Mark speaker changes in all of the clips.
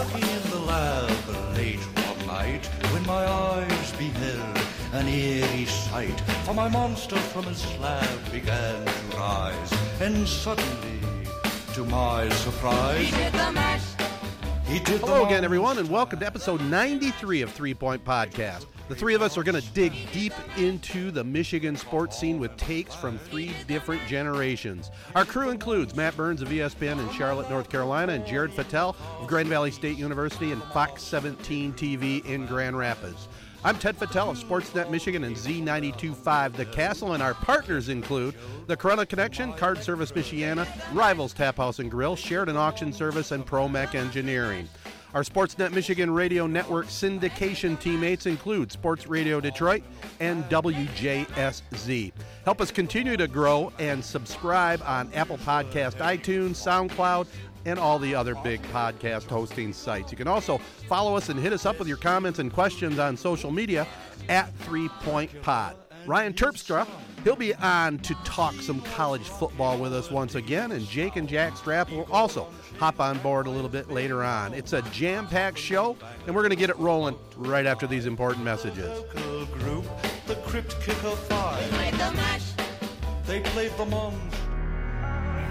Speaker 1: in the lab late one night when my eyes beheld an eerie sight. For my monster from his slab began to rise, and suddenly, to my surprise,
Speaker 2: Hello again, everyone, and welcome to episode 93 of Three Point Podcast. The three of us are going to dig deep into the Michigan sports scene with takes from three different generations. Our crew includes Matt Burns of ESPN in Charlotte, North Carolina, and Jared Fattel of Grand Valley State University and Fox 17 TV in Grand Rapids. I'm Ted Fattel of Sportsnet Michigan and Z925 The Castle, and our partners include the Corunna Connection, Card Service Michiana, Rivals Tap House and Grill, Sheridan Auction Service, and ProMech Engineering. Our Sportsnet Michigan Radio Network syndication teammates include Sports Radio Detroit and WJSZ. Help us continue to grow and subscribe on Apple Podcast, iTunes, SoundCloud, and all the other big podcast hosting sites. You can also follow us and hit us up with your comments and questions on social media at Three Point Pod. Ryan Terpstra, he'll be on to talk some college football with us once again, and Jake and Jack Strapp will also hop on board a little bit later on. It's a jam-packed show, and we're going to get it rolling right after these important messages.
Speaker 1: Local group, the Crypt Kicker Five.
Speaker 3: Played the mash.
Speaker 1: They played the mums.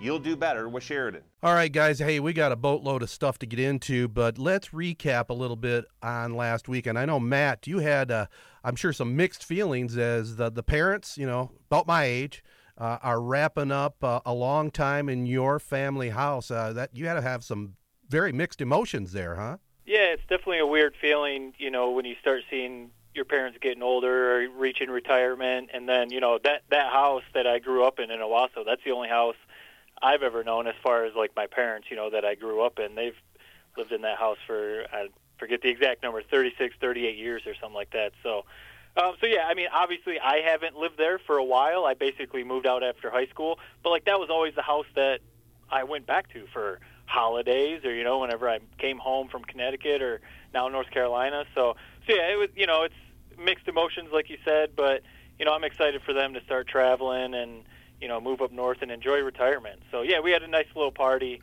Speaker 4: You'll do better with Sheridan.
Speaker 2: All right, guys. Hey, we got a boatload of stuff to get into, but let's recap a little bit on last week. And I know Matt, you had, uh, I'm sure, some mixed feelings as the the parents, you know, about my age, uh, are wrapping up uh, a long time in your family house. Uh, that you had to have some very mixed emotions there, huh?
Speaker 5: Yeah, it's definitely a weird feeling, you know, when you start seeing your parents getting older or reaching retirement, and then you know that that house that I grew up in in Owosso, that's the only house I've ever known as far as like my parents, you know, that I grew up in. They've lived in that house for I forget the exact number, 36, 38 years or something like that. So. Um, so yeah, I mean, obviously, I haven't lived there for a while. I basically moved out after high school, but like that was always the house that I went back to for holidays or you know whenever I came home from Connecticut or now North Carolina. So so yeah, it was you know it's mixed emotions like you said, but you know I'm excited for them to start traveling and you know move up north and enjoy retirement. So yeah, we had a nice little party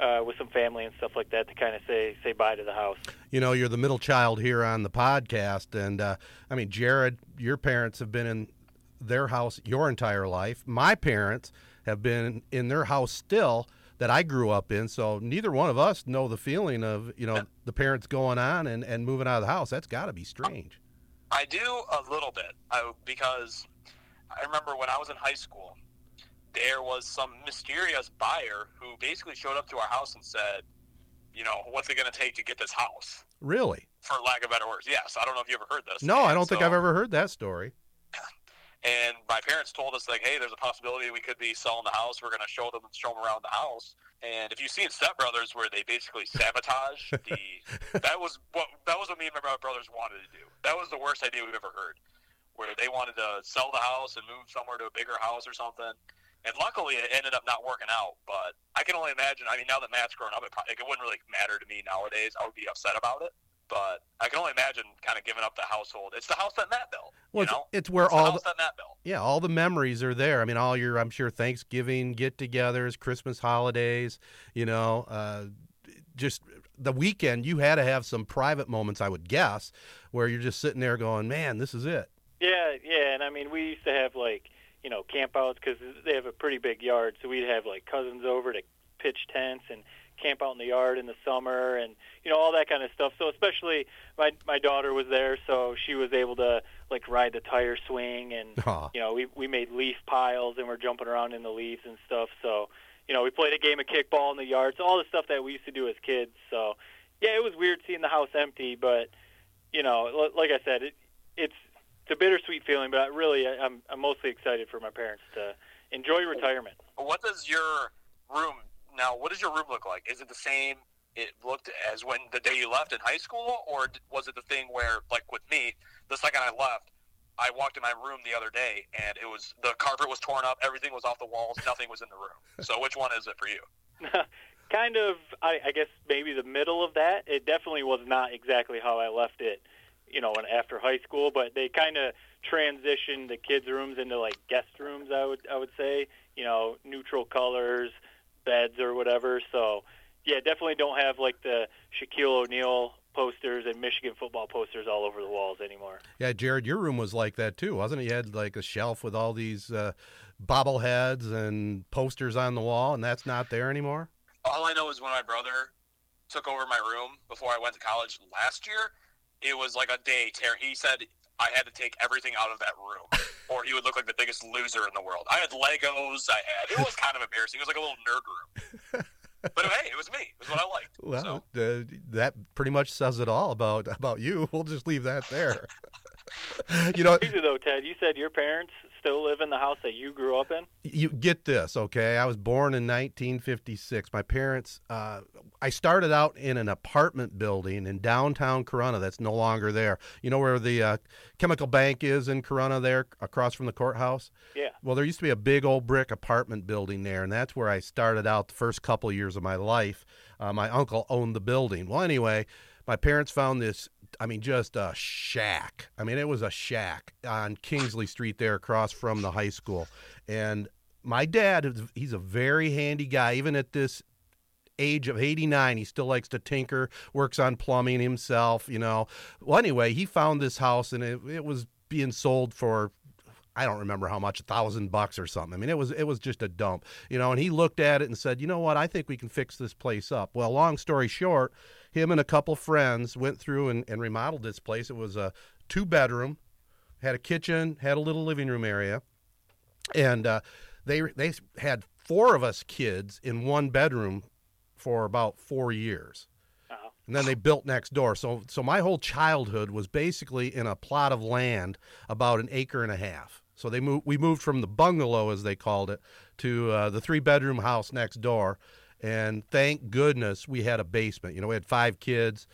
Speaker 5: uh, with some family and stuff like that to kind of say say bye to the house.
Speaker 2: You know, you're the middle child here on the podcast, and uh, I mean, Jared, your parents have been in their house your entire life. My parents have been in their house still that I grew up in. So neither one of us know the feeling of you know the parents going on and, and moving out of the house. That's got to be strange.
Speaker 6: I do a little bit I, because I remember when I was in high school, there was some mysterious buyer who basically showed up to our house and said, you know, what's it going to take to get this house?
Speaker 2: Really?
Speaker 6: For lack of better words, yes. I don't know if you ever heard this.
Speaker 2: No, I don't think I've ever heard that story.
Speaker 6: And my parents told us like, hey, there's a possibility we could be selling the house. We're going to show them show them around the house. And if you've seen Step Brothers, where they basically sabotage the, that was what that was what me and my brothers wanted to do. That was the worst idea we've ever heard. Where they wanted to sell the house and move somewhere to a bigger house or something. And luckily, it ended up not working out. But I can only imagine. I mean, now that Matt's grown up, it, probably, it wouldn't really matter to me nowadays. I would be upset about it. But I can only imagine kind of giving up the household. It's the house that Matt built.
Speaker 2: Well,
Speaker 6: you
Speaker 2: it's,
Speaker 6: know,
Speaker 2: it's where
Speaker 6: It's the
Speaker 2: all
Speaker 6: house
Speaker 2: the,
Speaker 6: that Matt built.
Speaker 2: yeah, all the memories are there. I mean, all your I'm sure Thanksgiving get-togethers, Christmas holidays, you know, uh, just the weekend. You had to have some private moments, I would guess, where you're just sitting there going, "Man, this is it."
Speaker 5: Yeah, yeah, and I mean, we used to have like, you know, campouts because they have a pretty big yard. So we'd have like cousins over to pitch tents and camp out in the yard in the summer and you know all that kind of stuff. So especially my my daughter was there, so she was able to like ride the tire swing and
Speaker 2: Aw.
Speaker 5: you know we we made leaf piles and we're jumping around in the leaves and stuff. So you know we played a game of kickball in the yard. So all the stuff that we used to do as kids. So yeah, it was weird seeing the house empty, but you know, like I said, it, it's it's a bittersweet feeling. But I really, I- I'm I'm mostly excited for my parents to enjoy retirement.
Speaker 6: What does your room now? What does your room look like? Is it the same? It looked as when the day you left in high school, or was it the thing where, like with me, the second I left, I walked in my room the other day and it was the carpet was torn up, everything was off the walls, nothing was in the room. So which one is it for you?
Speaker 5: kind of, I, I guess maybe the middle of that. It definitely was not exactly how I left it, you know, when after high school. But they kind of transitioned the kids' rooms into like guest rooms. I would I would say, you know, neutral colors, beds or whatever. So yeah, definitely don't have like the Shaquille O'Neal posters and Michigan football posters all over the walls anymore.
Speaker 2: Yeah, Jared, your room was like that too, wasn't it? You had like a shelf with all these uh, bobbleheads and posters on the wall, and that's not there anymore.
Speaker 6: All I know is when my brother took over my room before I went to college last year, it was like a day tear. He said I had to take everything out of that room, or he would look like the biggest loser in the world. I had Legos. I had. It was kind of embarrassing. It was like a little nerd room. But hey, it was me. It was what I liked.
Speaker 2: Well,
Speaker 6: so,
Speaker 2: uh, that pretty much says it all about about you. We'll just leave that there. you know,
Speaker 5: Crazy though, Ted. You said your parents still live in the house that you grew up in.
Speaker 2: you get this, okay? I was born in 1956. My parents, uh, I started out in an apartment building in downtown Corunna that's no longer there. You know where the uh, chemical bank is in Corunna, there, across from the courthouse?
Speaker 5: Yeah.
Speaker 2: Well, there used to be a big old brick apartment building there, and that's where I started out the first couple years of my life. Uh, my uncle owned the building. Well, anyway, my parents found this. I mean, just a shack. I mean, it was a shack on Kingsley Street there across from the high school. And my dad, he's a very handy guy, even at this age of 89 he still likes to tinker works on plumbing himself you know well anyway he found this house and it, it was being sold for I don't remember how much, a thousand bucks or something. I mean, it was it was just a dump, you know. And he looked at it and said, "You know what? I think we can fix this place up." Well, long story short, him and a couple friends went through and, and remodeled this place. It was a two bedroom, had a kitchen, had a little living room area, and uh, they they had four of us kids in one bedroom for about four years
Speaker 5: Uh-huh.
Speaker 2: and then they built next door. So so my whole childhood was basically in a plot of land about an acre and a half. So they moved. We moved from the bungalow, as they called it, to uh, the three bedroom house next door, and thank goodness we had a basement. You know, we had five kids,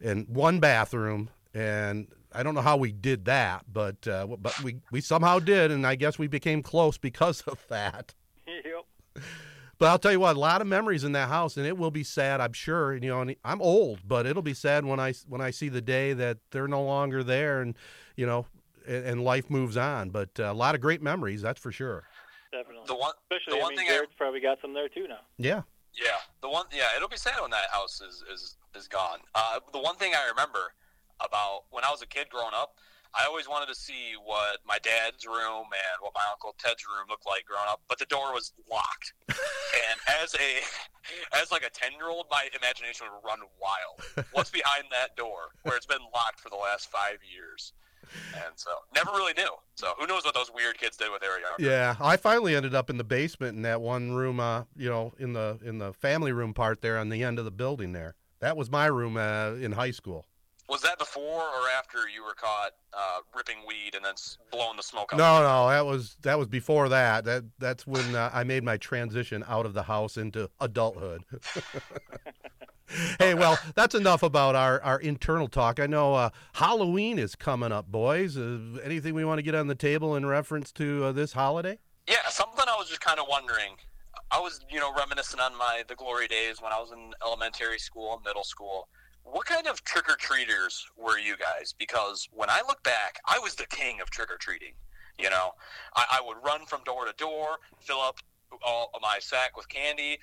Speaker 2: and one bathroom, and I don't know how we did that, but uh, but we we somehow did, and I guess we became close because of that.
Speaker 5: Yep.
Speaker 2: But I'll tell you what, a lot of memories in that house, and it will be sad, I'm sure. You know, and I'm old, but it'll be sad when I when I see the day that they're no longer there, and you know, and, and life moves on. But uh, a lot of great memories, that's for sure.
Speaker 5: Definitely.
Speaker 6: the one,
Speaker 5: Especially,
Speaker 6: the
Speaker 5: I
Speaker 6: one
Speaker 5: mean,
Speaker 6: thing I
Speaker 5: probably got some there too now.
Speaker 2: Yeah.
Speaker 6: Yeah, the one. Yeah, it'll be sad when that house is is is gone. Uh, the one thing I remember about when I was a kid growing up, I always wanted to see what my dad's room and what my uncle Ted's room looked like growing up, but the door was locked. and as a as like a ten year old, my imagination would run wild. What's behind that door where it's been locked for the last five years? And so never really knew. So who knows what those weird kids did when they were?
Speaker 2: Yeah, I finally ended up in the basement in that one room, uh, you know, in the in the family room part there on the end of the building there. That was my room uh, in high school.
Speaker 6: Was that before or after you were caught uh, ripping weed and then blowing the smoke out?
Speaker 2: No, no, that was that was before that. That that's when uh, I made my transition out of the house into adulthood. hey, well, that's enough about our, our internal talk. I know uh, Halloween is coming up, boys. Uh, anything we want to get on the table in reference to uh, this holiday?
Speaker 6: Yeah, something I was just kind of wondering. I was, you know, reminiscing on my the glory days when I was in elementary school and middle school. What kind of trick or treaters were you guys? Because when I look back, I was the king of trick or treating. You know, I, I would run from door to door, fill up all my sack with candy,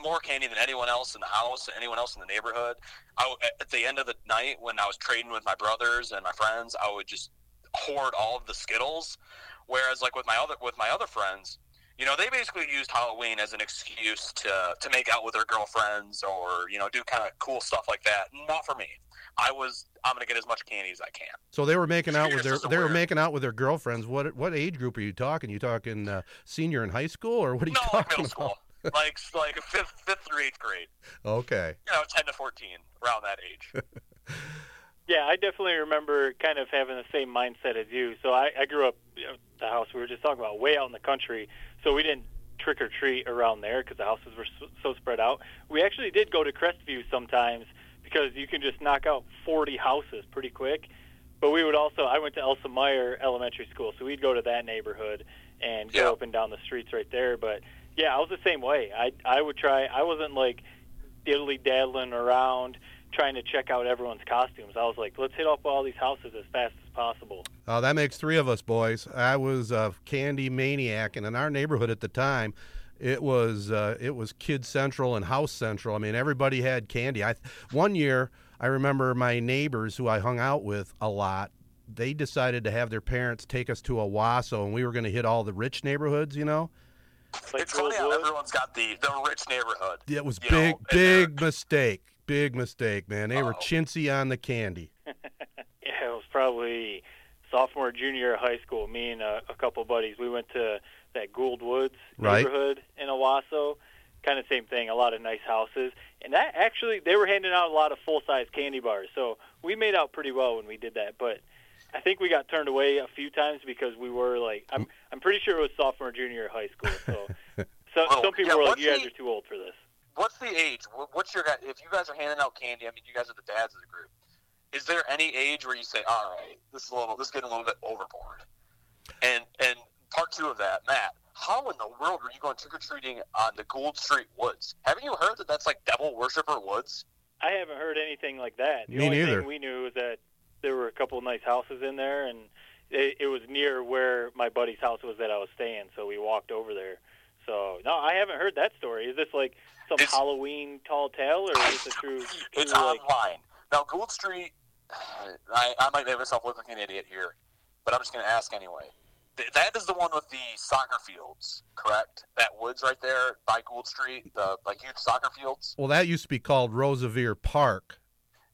Speaker 6: more candy than anyone else in the house, anyone else in the neighborhood. I, at the end of the night, when I was trading with my brothers and my friends, I would just hoard all of the Skittles Whereas like with my other with my other friends, you know, they basically used Halloween as an excuse to to make out with their girlfriends or you know do kind of cool stuff like that. Not for me. I was I'm gonna get as much candy as I can.
Speaker 2: So they were making out with their they were making out with their girlfriends. What what age group are you talking? You talking uh, senior in high school or what are you
Speaker 6: No, like
Speaker 2: talking
Speaker 6: middle school, like like fifth fifth through eighth grade.
Speaker 2: Okay.
Speaker 6: You know, ten to fourteen, around that age.
Speaker 5: Yeah, I definitely remember kind of having the same mindset as you. So I, I grew up, you know, the house we were just talking about, way out in the country. So we didn't trick or treat around there because the houses were so, so spread out. We actually did go to Crestview sometimes because you can just knock out 40 houses pretty quick. But we would also, I went to Elsa Meyer Elementary School, so we'd go to that neighborhood and go
Speaker 6: Yeah.
Speaker 5: up and down the streets right there. But yeah, I was the same way. I I would try. I wasn't like diddly daddling around trying to check out everyone's costumes. I was like, let's hit up all these houses as fast as possible.
Speaker 2: Oh, that makes three of us, boys. I was a candy maniac, and in our neighborhood at the time, it was uh, it was Kid Central and House Central. I mean, everybody had candy. I one year I remember my neighbors who I hung out with a lot. They decided to have their parents take us to Owosso, and we were going to hit all the rich neighborhoods. You know,
Speaker 5: Like
Speaker 6: it's funny how everyone's got the the rich neighborhood.
Speaker 2: Yeah, it was big,
Speaker 6: know,
Speaker 2: big mistake, big mistake, man. They were
Speaker 6: Uh-oh.
Speaker 2: chintzy on the candy.
Speaker 5: Yeah, it was probably sophomore, junior year of high school. Me and a, a couple buddies, we went to that Gould Woods
Speaker 2: Right.
Speaker 5: neighborhood in Owosso. Kind of same thing, a lot of nice houses. And that actually, they were handing out a lot of full size candy bars. So we made out pretty well when we did that. But I think we got turned away a few times because we were like, I'm, I'm pretty sure it was sophomore, junior year of high school. So, so
Speaker 6: Oh,
Speaker 5: some people
Speaker 6: yeah,
Speaker 5: were like, you guys
Speaker 6: the-
Speaker 5: are too old for this.
Speaker 6: What's the age? What's your? If you guys are handing out candy, I mean, you guys are the dads of the group. Is there any age where you say, "All right, this is a little, this is getting a little bit overboard"? And and part two of that, Matt, how in the world are you going trick or treating on the Gould Street Woods? Haven't you heard that that's like devil worshiper woods?
Speaker 5: I haven't heard anything like that. The
Speaker 2: Me
Speaker 5: only
Speaker 2: neither.
Speaker 5: thing we knew was that there were a couple of nice houses in there, and it, it was near where my buddy's house was that I was staying, so we walked over there. So no, I haven't heard that story. Is this like some
Speaker 6: It's-
Speaker 5: Halloween tall tale, or is this a true?
Speaker 6: It's
Speaker 5: like,
Speaker 6: online now. Gould Street. I, I might make myself look like an idiot here, but I'm just going to ask anyway. Th- That is the one with the soccer fields, correct? That woods right there by Gould Street, the like huge soccer fields.
Speaker 2: Well, that used to be called Rosevere Park.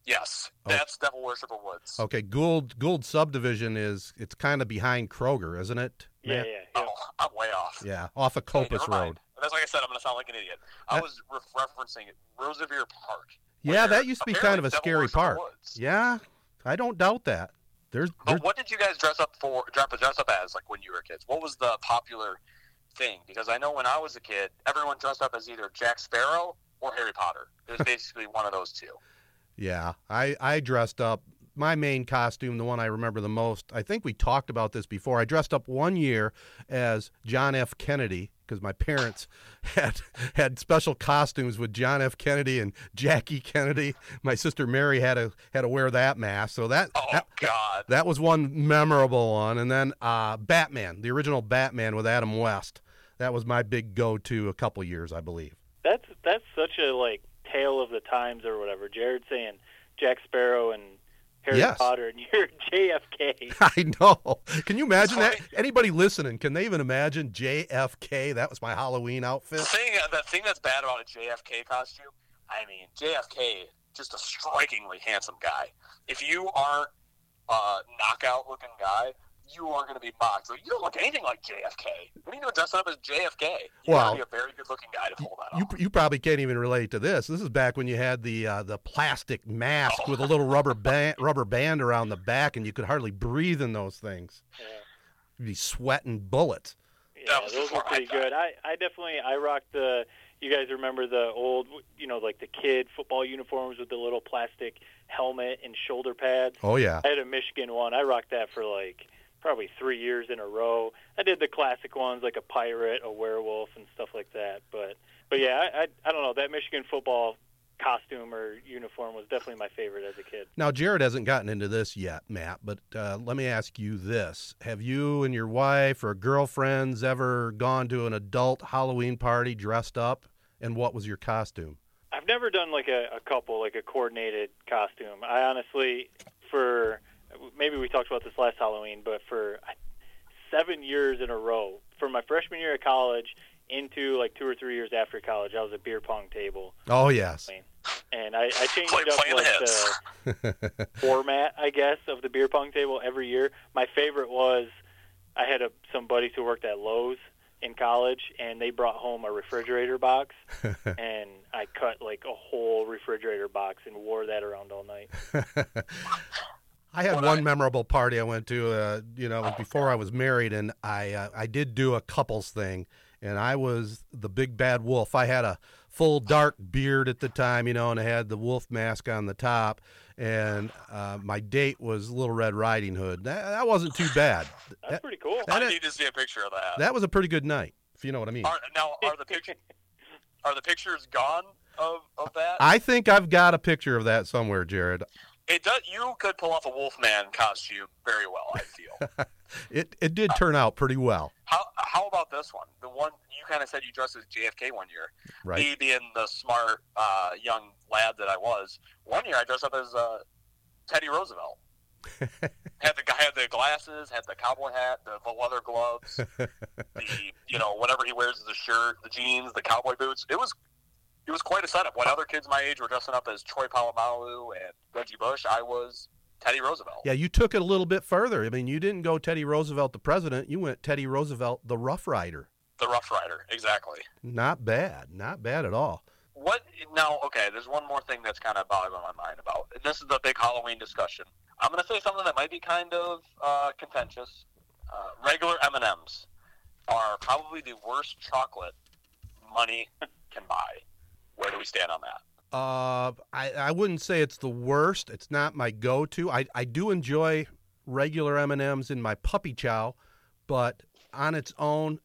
Speaker 6: Yes,
Speaker 2: Oh.
Speaker 6: that's Devil Worshipper Woods.
Speaker 2: Okay, Gould Gould subdivision is it's kind of behind Kroger, isn't it?
Speaker 5: yeah, yeah, yeah.
Speaker 6: Oh, I'm way off.
Speaker 2: Yeah, off of Copus
Speaker 6: never mind.
Speaker 2: Road.
Speaker 6: That's like I said. I'm going to sound like an idiot. I
Speaker 2: That-
Speaker 6: was re- referencing Rosevere Park.
Speaker 2: Yeah, that used to be kind of a scary park. Yeah, I don't doubt that. There's, there's
Speaker 6: But what did you guys dress up for? Dress up as like when you were kids? What was the popular thing? Because I know when I was a kid, everyone dressed up as either Jack Sparrow or Harry Potter. It was basically one of those two.
Speaker 2: yeah. I I dressed up. My main costume, the one I remember the most. I think we talked about this before. I dressed up one year as John F. Kennedy because my parents had had special costumes with John F. Kennedy and Jackie Kennedy. My sister Mary had to had to wear that mask. So that
Speaker 6: Oh
Speaker 2: that,
Speaker 6: God!
Speaker 2: That was one memorable one. And then uh, Batman, the original Batman with Adam West. That was my big go-to a couple years, I believe.
Speaker 5: That's that's such a like tale of the times or whatever. Jared saying Jack Sparrow and Harry
Speaker 2: Yes.
Speaker 5: Potter, and you're JFK.
Speaker 2: I know. Can you imagine that?
Speaker 6: funny.
Speaker 2: Anybody listening, can they even imagine JFK? That was my Halloween
Speaker 6: The
Speaker 2: outfit.
Speaker 6: thing, uh, the thing that's bad about a JFK costume, I mean, JFK, just a strikingly handsome guy. If you aren't a knockout looking guy, you are going to be mocked. So you don't look anything like JFK. When are you know to dress up as JFK? You
Speaker 2: Well,
Speaker 6: got to be a very good looking guy to pull that
Speaker 2: You,
Speaker 6: off.
Speaker 2: you probably can't even relate to this. This is back when you had the uh, the plastic mask with a little rubber band rubber band around the back, and you could hardly breathe in those things.
Speaker 5: Yeah.
Speaker 2: You'd be sweating bullets.
Speaker 5: Yeah, those were
Speaker 6: before I
Speaker 5: pretty good. I, I definitely I rocked the. You guys remember the old, you know, like the kid football uniforms with the little plastic helmet and shoulder pads.
Speaker 2: Oh yeah.
Speaker 5: I had a Michigan one. I rocked that for like probably three years in a row. I did the classic ones like a pirate, a werewolf, and stuff like that. But but yeah, I I, I don't know that Michigan football costume or uniform was definitely my favorite as a kid.
Speaker 2: Now, Jared hasn't gotten into this yet, Matt, but uh, let me ask you this. Have you and your wife or girlfriends ever gone to an adult Halloween party dressed up? And what was your costume?
Speaker 5: I've never done like a, a couple, like a coordinated costume. I honestly, for maybe we talked about this last Halloween, but for seven years in a row from my freshman year of college into like two or three years after college. I was a beer pong table,
Speaker 2: Oh yes.
Speaker 5: and I, I changed
Speaker 6: Play-
Speaker 5: up
Speaker 6: playing the
Speaker 5: like the format, I guess, of the beer pong table every year. My favorite was I had a, some buddies who worked at Lowe's in college, and they brought home a refrigerator box, and I cut like a whole refrigerator box and wore that around all night.
Speaker 2: I had one
Speaker 6: I-
Speaker 2: memorable party I went to. Uh, you know, was before I was married, and I uh, I did do a couples thing, and I was the big bad wolf. I had a full dark beard at the time, you know, and I had the wolf mask on the top, and uh, my date was Little Red Riding Hood. That, that wasn't too bad.
Speaker 5: That's
Speaker 2: That,
Speaker 5: pretty cool.
Speaker 2: that
Speaker 6: I need to see a picture of that.
Speaker 2: that was a pretty good night, if you know what I mean.
Speaker 6: Are, now, are the pictures are the pictures gone of, of that?
Speaker 2: I think I've got a picture of that somewhere, Jared.
Speaker 6: It does. You could pull off a Wolfman costume very well. I feel.
Speaker 2: It it did turn out pretty well,
Speaker 6: how How about this one? The one you kind of said you dressed as JFK one year.
Speaker 2: right?
Speaker 6: Me being the smart uh, young lad that I was, one year I dressed up as uh, Teddy Roosevelt. had the had the glasses, had the cowboy hat, the, the leather gloves, the you know whatever he wears is the shirt, the jeans, the cowboy boots. It was it was quite a setup. When other kids my age were dressing up as Troy Polamalu and Reggie Bush, I was Teddy Roosevelt.
Speaker 2: Yeah, you took it a little bit further. I mean, you didn't go Teddy Roosevelt the president. You went Teddy Roosevelt the Rough Rider.
Speaker 6: The Rough Rider, exactly.
Speaker 2: Not bad. Not bad at all.
Speaker 6: What now? Okay, there's one more thing that's kind of boggling my mind about. And this is the big Halloween discussion. I'm going to say something that might be kind of uh, contentious. Uh, regular M&Ms are probably the worst chocolate money can buy. Where do we stand on that?
Speaker 2: Uh, I, I wouldn't say it's the worst. It's not my go-to. I, I do enjoy regular M&Ms in my puppy chow, but on its own,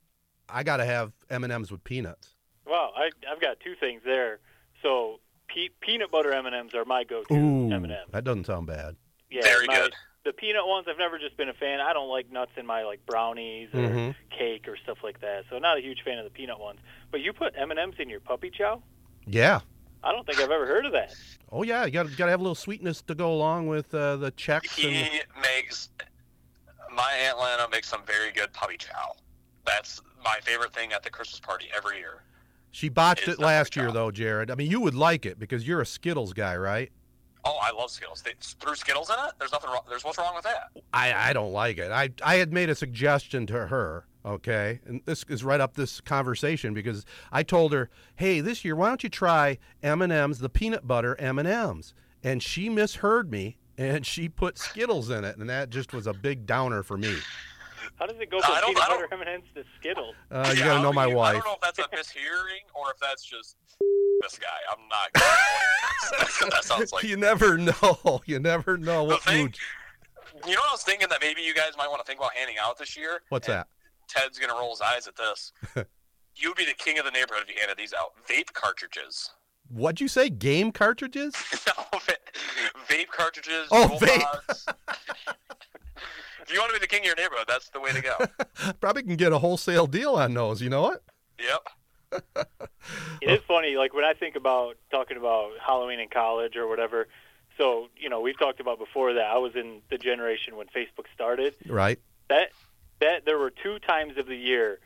Speaker 2: I got to have M&Ms with peanuts.
Speaker 5: Wow, I, I've got two things there. So pe- peanut butter M and M's are my go-to
Speaker 2: Ooh,
Speaker 5: M and M's.
Speaker 2: that doesn't sound bad.
Speaker 5: Yeah,
Speaker 6: Very
Speaker 5: my-
Speaker 6: good.
Speaker 5: The peanut ones, I've never just been a fan. I don't like nuts in my like brownies or
Speaker 2: Mhm.
Speaker 5: cake or stuff like that. So not a huge fan of the peanut ones. But you put M and M's in your puppy chow?
Speaker 2: Yeah.
Speaker 5: I don't think I've ever heard of that.
Speaker 2: Oh yeah, you got got to have a little sweetness to go along with uh, the Chex
Speaker 6: He
Speaker 2: and
Speaker 6: makes my Aunt Lana makes some very good puppy chow. That's my favorite thing at the Christmas party every year.
Speaker 2: she botched it last year though, Jared. I mean, you would like it because you're a Skittles guy, right?
Speaker 6: Oh, I love Skittles. They threw Skittles in it. There's nothing wrong. There's what's wrong with that?
Speaker 2: I, I don't like it. I I had made a suggestion to her, okay, and this is right up this conversation because I told her, hey, this year why don't you try M and M's, the peanut butter M and M's, and she misheard me and she put Skittles in it, and that just was a big downer for me.
Speaker 5: How does it go
Speaker 6: I
Speaker 5: from
Speaker 6: don't-
Speaker 5: peanut
Speaker 6: I don't-
Speaker 5: butter M and M's to Skittles?
Speaker 2: Uh, you
Speaker 6: Yeah,
Speaker 2: got to know
Speaker 6: I
Speaker 2: my
Speaker 6: mean, I
Speaker 2: wife.
Speaker 6: don't know if that's a mishearing or if that's just this guy. I'm not. Gonna that sounds like.
Speaker 2: you never know. You never know what
Speaker 6: thing,
Speaker 2: mood.
Speaker 6: you know, what I was thinking that maybe you guys might want to think about handing out this year.
Speaker 2: What's
Speaker 6: And
Speaker 2: that?
Speaker 6: Ted's gonna roll his eyes at this. you would be the king of the neighborhood if you handed these out. Vape cartridges.
Speaker 2: What'd you say? Game cartridges?
Speaker 6: no, va- vape cartridges.
Speaker 2: Oh, vape.
Speaker 6: Pods. if you want to be the king of your neighborhood, that's the way to go.
Speaker 2: Probably can get a wholesale deal on those. You know what?
Speaker 6: yep.
Speaker 5: It is funny, like when I think about talking about Halloween in college or whatever. So you know, we've talked about before that I was in the generation when Facebook started.
Speaker 2: Right.
Speaker 5: That that there were two times of the year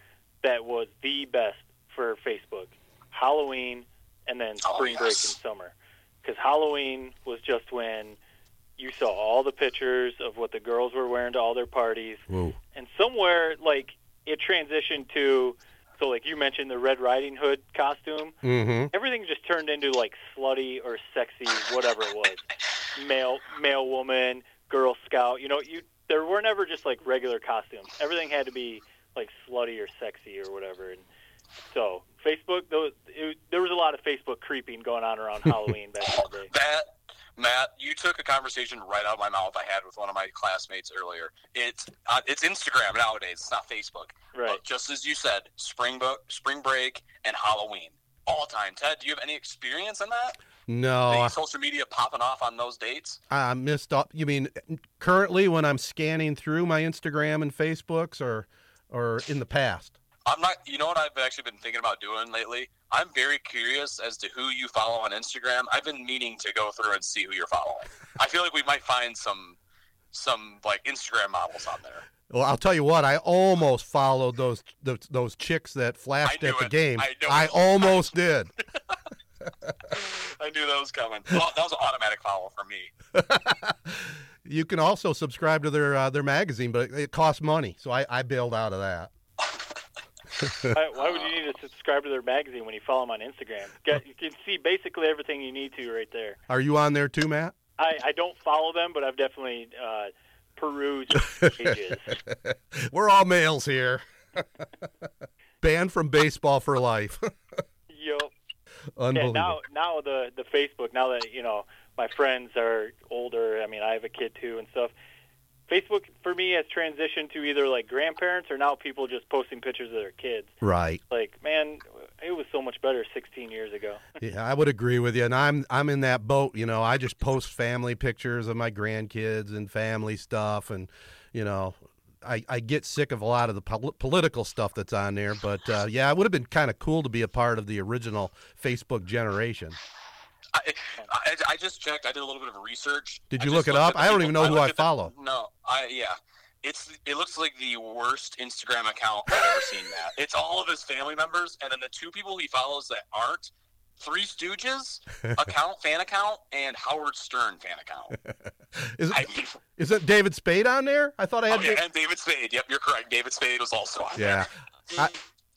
Speaker 5: that was the best for Facebook: Halloween and then
Speaker 6: Oh,
Speaker 5: spring break in
Speaker 6: yes.
Speaker 5: summer. Because Halloween was just when you saw all the pictures of what the girls were wearing to all their parties,
Speaker 2: Whoa.
Speaker 5: and somewhere like it transitioned to. So, like you mentioned, the Red Riding Hood costume
Speaker 2: Mm-hmm.
Speaker 5: everything just turned into like slutty or sexy, whatever it was. male, male woman, Girl Scout. You know, you there were never just like regular costumes. Everything had to be like slutty or sexy or whatever. And so Facebook, those, it, there was a lot of Facebook creeping going on around Halloween back in the day.
Speaker 6: That Matt, you took a conversation right out of my mouth I had with one of my classmates earlier. It's uh, it's Instagram nowadays. It's not Facebook.
Speaker 5: Right.
Speaker 6: But just as you said, spring bo- spring break and Halloween all the time. Ted, do you have any experience in that?
Speaker 2: No,
Speaker 6: Any social media popping off on those dates?
Speaker 2: I missed up. You mean currently when I'm scanning through my Instagram and Facebooks, or or in the past?
Speaker 6: I'm not. You know what I've actually been thinking about doing lately? I'm very curious as to who you follow on Instagram. I've been meaning to go through and see who you're following. I feel like we might find some some like Instagram models on there.
Speaker 2: Well, I'll tell you what. I almost followed those those, those chicks that flashed at the
Speaker 6: it.
Speaker 2: game.
Speaker 6: I
Speaker 2: I
Speaker 6: it.
Speaker 2: almost did.
Speaker 6: I knew that was coming. Well, that was an automatic follow for me.
Speaker 2: You can also subscribe to their uh, their magazine, but it costs money, so I, I bailed out of that.
Speaker 5: why, why would you need to subscribe to their magazine when you follow them on Instagram? You can see basically everything you need to right there.
Speaker 2: Are you on there too, Matt?
Speaker 5: I, I don't follow them, but I've definitely uh, perused pages.
Speaker 2: We're all males here. Banned from baseball for life.
Speaker 5: Yup. Yeah,
Speaker 2: Unbelievable.
Speaker 5: now now the the Facebook now that you know my friends are older. I mean, I have a kid too and stuff. Facebook for me has transitioned to either like grandparents or now people just posting pictures of their kids.
Speaker 2: right.
Speaker 5: Like, man, it was so much better 16 years ago.
Speaker 2: Yeah, I would agree with you, and I'm I'm in that boat. You know, I just post family pictures of my grandkids and family stuff, and you know, I, I get sick of a lot of the pol- political stuff that's on there. But uh, yeah, it would have been kind of cool to be a part of the original Facebook generation.
Speaker 6: I, I, I just checked. I did a little bit of research.
Speaker 2: Did you look it up? I don't
Speaker 6: people-
Speaker 2: even know who I
Speaker 6: at the-
Speaker 2: follow.
Speaker 6: No, I yeah. It's it looks like the worst Instagram account I've ever seen. That it's all of his family members, and then the two people he follows that aren't Three Stooges account, fan account, and Howard Stern fan account.
Speaker 2: Is
Speaker 6: I
Speaker 2: it,
Speaker 6: mean,
Speaker 2: is it David Spade on there? I thought I
Speaker 6: oh,
Speaker 2: had.
Speaker 6: yeah, and David Spade. Yep, you're correct. David Spade was also on
Speaker 2: Yeah.
Speaker 6: there.
Speaker 2: I,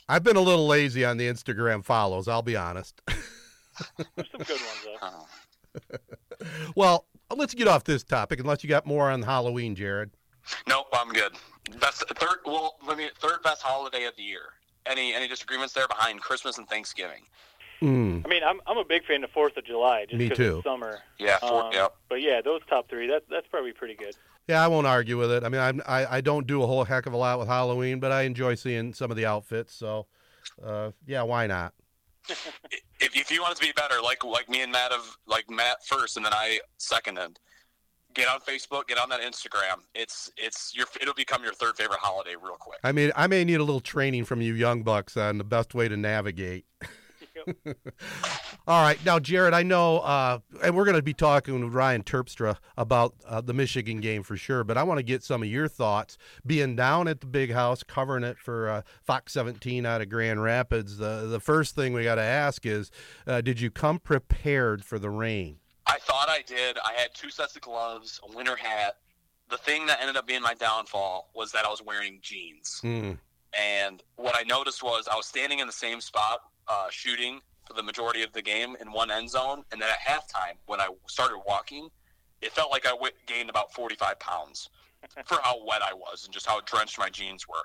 Speaker 2: I've been a little lazy on the Instagram follows. I'll be honest.
Speaker 5: There's some good ones though.
Speaker 6: Oh.
Speaker 2: well, let's get off this topic unless you got more on Halloween, Jared.
Speaker 6: Nope, I'm good. Best third. Well, let me third best holiday of the year. Any any disagreements there behind Christmas and Thanksgiving?
Speaker 2: Mm.
Speaker 5: I mean, I'm I'm a big fan of Fourth of July just
Speaker 2: Me
Speaker 5: 'cause
Speaker 2: too.
Speaker 5: it's summer.
Speaker 6: Yeah, four,
Speaker 5: Um,
Speaker 6: yep.
Speaker 5: But yeah, those top three, that that's probably pretty good.
Speaker 2: Yeah, I won't argue with it. I mean, I'm, I I don't do a whole heck of a lot with Halloween, but I enjoy seeing some of the outfits. So, uh, yeah, why not?
Speaker 6: If, if you want it to be better, like like me and Matt have like Matt first, and then I seconded. Get on Facebook, get on that Instagram. It's it's your it'll become your third favorite holiday real quick.
Speaker 2: I mean, I may need a little training from you young bucks on the best way to navigate. All right, now Jared, I know, uh, and we're going to be talking with Ryan Terpstra about uh, the Michigan game for sure. But I want to get some of your thoughts. Being down at the big house, covering it for uh, Fox 17 out of Grand Rapids, the the first thing we got to ask is, uh, did you come prepared for the rain?
Speaker 6: I thought I did. I had two sets of gloves, a winter hat. The thing that ended up being my downfall was that I was wearing jeans.
Speaker 2: Mm.
Speaker 6: And what I noticed was I was standing in the same spot uh, shooting for the majority of the game in one end zone. And then at halftime, when I started walking, it felt like I w- gained about 45 pounds for how wet I was and just how drenched my jeans were.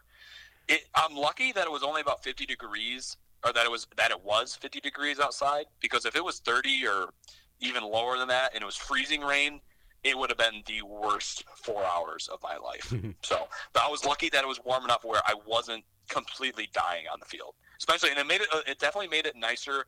Speaker 6: It, I'm lucky that it was only about 50 degrees, or that it was that it was 50 degrees outside. Because if it was 30 or even lower than that, and it was freezing rain, it would have been the worst four hours of my life. so, but I was lucky that it was warm enough where I wasn't completely dying on the field. Especially, and it made it. uh, It definitely made it nicer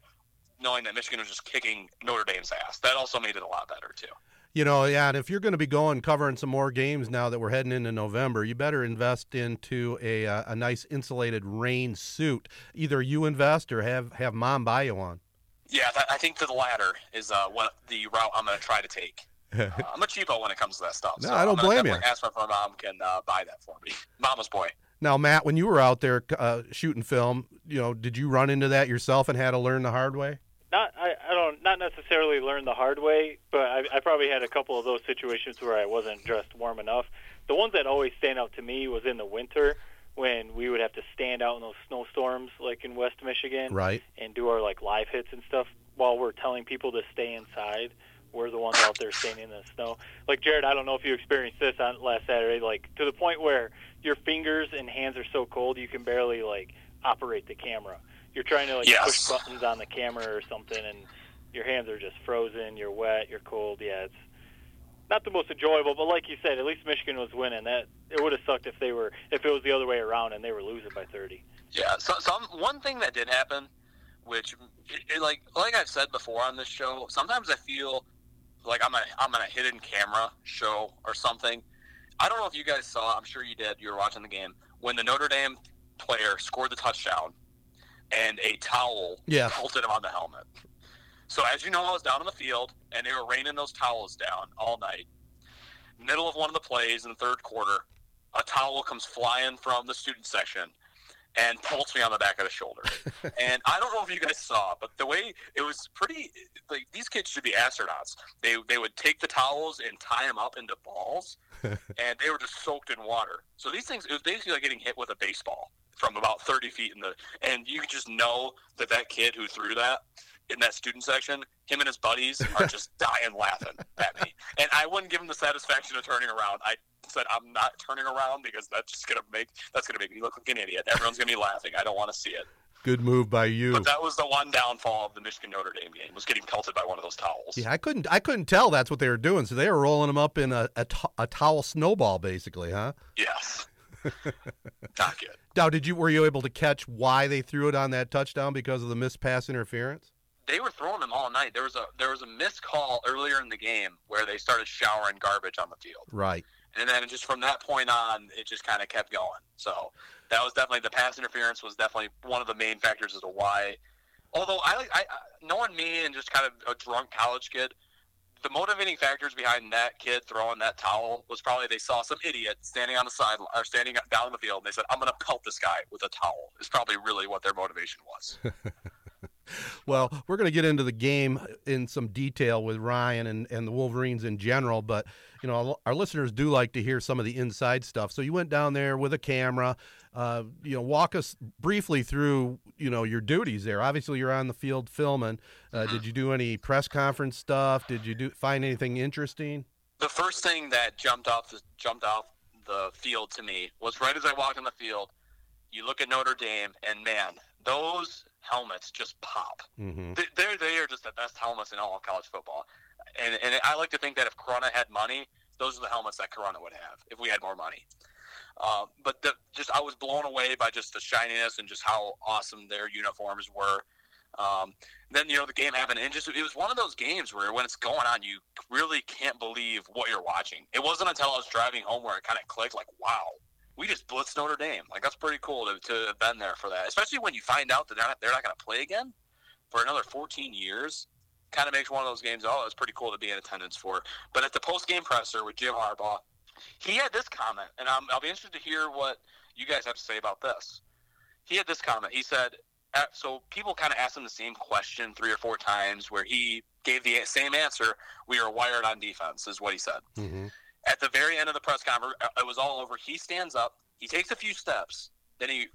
Speaker 6: knowing that Michigan was just kicking Notre Dame's ass. That also made it a lot better too.
Speaker 2: You know, yeah, and if you're going to be going covering some more games now that we're heading into November, you better invest into a uh, a nice insulated rain suit. Either you invest or have have mom buy you one.
Speaker 6: Yeah, I think the latter is uh, what the route I'm going to try to take. Uh, I'm a cheapo when it comes to that stuff.
Speaker 2: No,
Speaker 6: so
Speaker 2: I don't
Speaker 6: I'm
Speaker 2: blame you.
Speaker 6: Ask if my mom can uh, buy that for me. Mama's boy.
Speaker 2: Now, Matt, when you were out there uh, shooting film, you know, did you run into that yourself and had to learn the hard way?
Speaker 5: Not I, I don't not necessarily learn the hard way, but I, I probably had a couple of those situations where I wasn't dressed warm enough. The ones that always stand out to me was in the winter when we would have to stand out in those snowstorms, like in West Michigan,
Speaker 2: Right.
Speaker 5: and do our like live hits and stuff while we're telling people to stay inside. We're the ones out there standing in the snow. Like Jared, I don't know if you experienced this on last Saturday, like to the point where your fingers and hands are so cold you can barely like operate the camera. You're trying to like
Speaker 6: Yes.
Speaker 5: push buttons on the camera or something, and your hands are just frozen. You're wet. You're cold. Yeah, it's not the most enjoyable. But like you said, at least Michigan was winning. That it would have sucked if they were if it was the other way around and they were losing by 30.
Speaker 6: Yeah. So, some one thing that did happen, which it, it, like like I've said before on this show, sometimes I feel like I'm a I'm on a hidden camera show or something. I don't know if you guys saw. I'm sure you did. You were watching the game when the Notre Dame player scored the touchdown, and a towel
Speaker 2: Yeah.
Speaker 6: pelted him on the helmet. So as you know, I was down on the field, and they were raining those towels down all night. Middle of one of the plays in the third quarter, a towel comes flying from the student section and pulls me on the back of the shoulder. and I don't know if you guys saw, but the way it was pretty like these kids should be astronauts. They they would take the towels and tie them up into balls, and they were just soaked in water. So these things it was basically like getting hit with a baseball from about 30 feet in the and you could just know that that kid who threw that in that student section, him and his buddies are just dying laughing at me. And I wouldn't give him the satisfaction of turning around. I said I'm not turning around because that's just gonna make that's gonna make me look like an idiot. Everyone's gonna be laughing. I don't want to see it.
Speaker 2: Good move by you.
Speaker 6: But that was the one downfall of the Michigan Notre Dame game was getting pelted by one of those towels.
Speaker 2: Yeah, I couldn't I couldn't tell that's what they were doing. So they were rolling them up in a a, to- a towel snowball, basically, huh?
Speaker 6: Yes. Not good.
Speaker 2: Now, did you were you able to catch why they threw it on that touchdown because of the missed pass interference?
Speaker 6: They were throwing them all night. There was a there was a missed call earlier in the game where they started showering garbage on the field.
Speaker 2: Right.
Speaker 6: and then just from that point on, it just kind of kept going. So that was definitely the pass interference was definitely one of the main factors as to why. Although I, like I knowing me and just kind of a drunk college kid, the motivating factors behind that kid throwing that towel was probably they saw some idiot standing on the side or standing down the field, and they said, "I'm going to pelt this guy with a towel." Is probably really what their motivation was.
Speaker 2: Well, we're going to get into the game in some detail with Ryan and, and the Wolverines in general, but you know our listeners do like to hear some of the inside stuff. So you went down there with a camera. Uh, you know, walk us briefly through you know your duties there. Obviously, you're on the field filming. Uh, did you do any press conference stuff? Did you do find anything interesting?
Speaker 6: the first thing that jumped off the, jumped off the field to me was right as I walked on the field. You look at Notre Dame, and man, those helmets just pop.
Speaker 2: Mm-hmm.
Speaker 6: They- They're they are just the best helmets in all of college football, and and I like to think that if Corunna had money, those are the helmets that Corunna would have if we had more money. Um, but the, just I was blown away by just the shininess and just how awesome their uniforms were. Um, then you know the game happened, and just it was one of those games where when it's going on, you really can't believe what you're watching. It wasn't until I was driving home where it kind of clicked, like, wow, we just blitzed Notre Dame. Like that's pretty cool to, to have been there for that, especially when you find out that they're not, they're not going to play again for another 14 years. Kind of makes one of those games. Oh, it's pretty cool to be in attendance for. But at the post game presser with Jim Harbaugh, he had this comment, and I'm, I'll be interested to hear what you guys have to say about this. He had this comment. He said, uh, so people kind of asked him the same question three or four times, where he gave the same answer. We are wired on defense, is what he said.
Speaker 2: Mm-hmm.
Speaker 6: At the very end of the press conference, uh, it was all over. He stands up, he takes a few steps, then he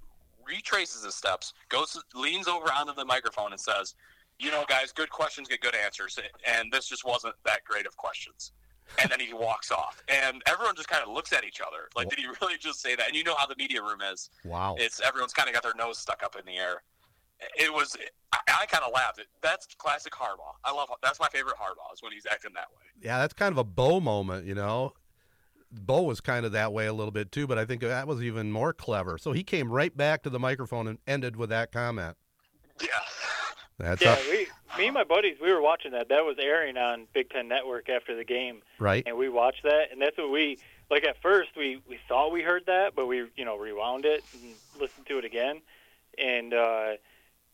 Speaker 6: retraces his steps, goes, leans over onto the microphone, and says, "You know, guys, good questions get good answers, and this just wasn't that great of questions." And then he walks off, and everyone just kind of looks at each other, like, "Did he really just say that?" And you know how the media room is.
Speaker 2: Wow.
Speaker 6: It's everyone's kind of got their nose stuck up in the air. It was. I, I kind of laughed. That's classic Harbaugh. I love. That's my favorite Harbaugh is when he's acting that way.
Speaker 2: yeah, that's kind of a Bo moment, you know. Bo was kind of that way a little bit too, but I think that was even more clever. So he came right back to the microphone and ended with that comment.
Speaker 6: Yeah.
Speaker 2: That's
Speaker 5: Yeah,
Speaker 2: up,
Speaker 5: we, me and my buddies, we were watching that. That was airing on Big Ten Network after the game,
Speaker 2: right.
Speaker 5: and we watched that. And that's what we like. At first, we we thought we heard that, but we you know rewound it and listened to it again, and uh,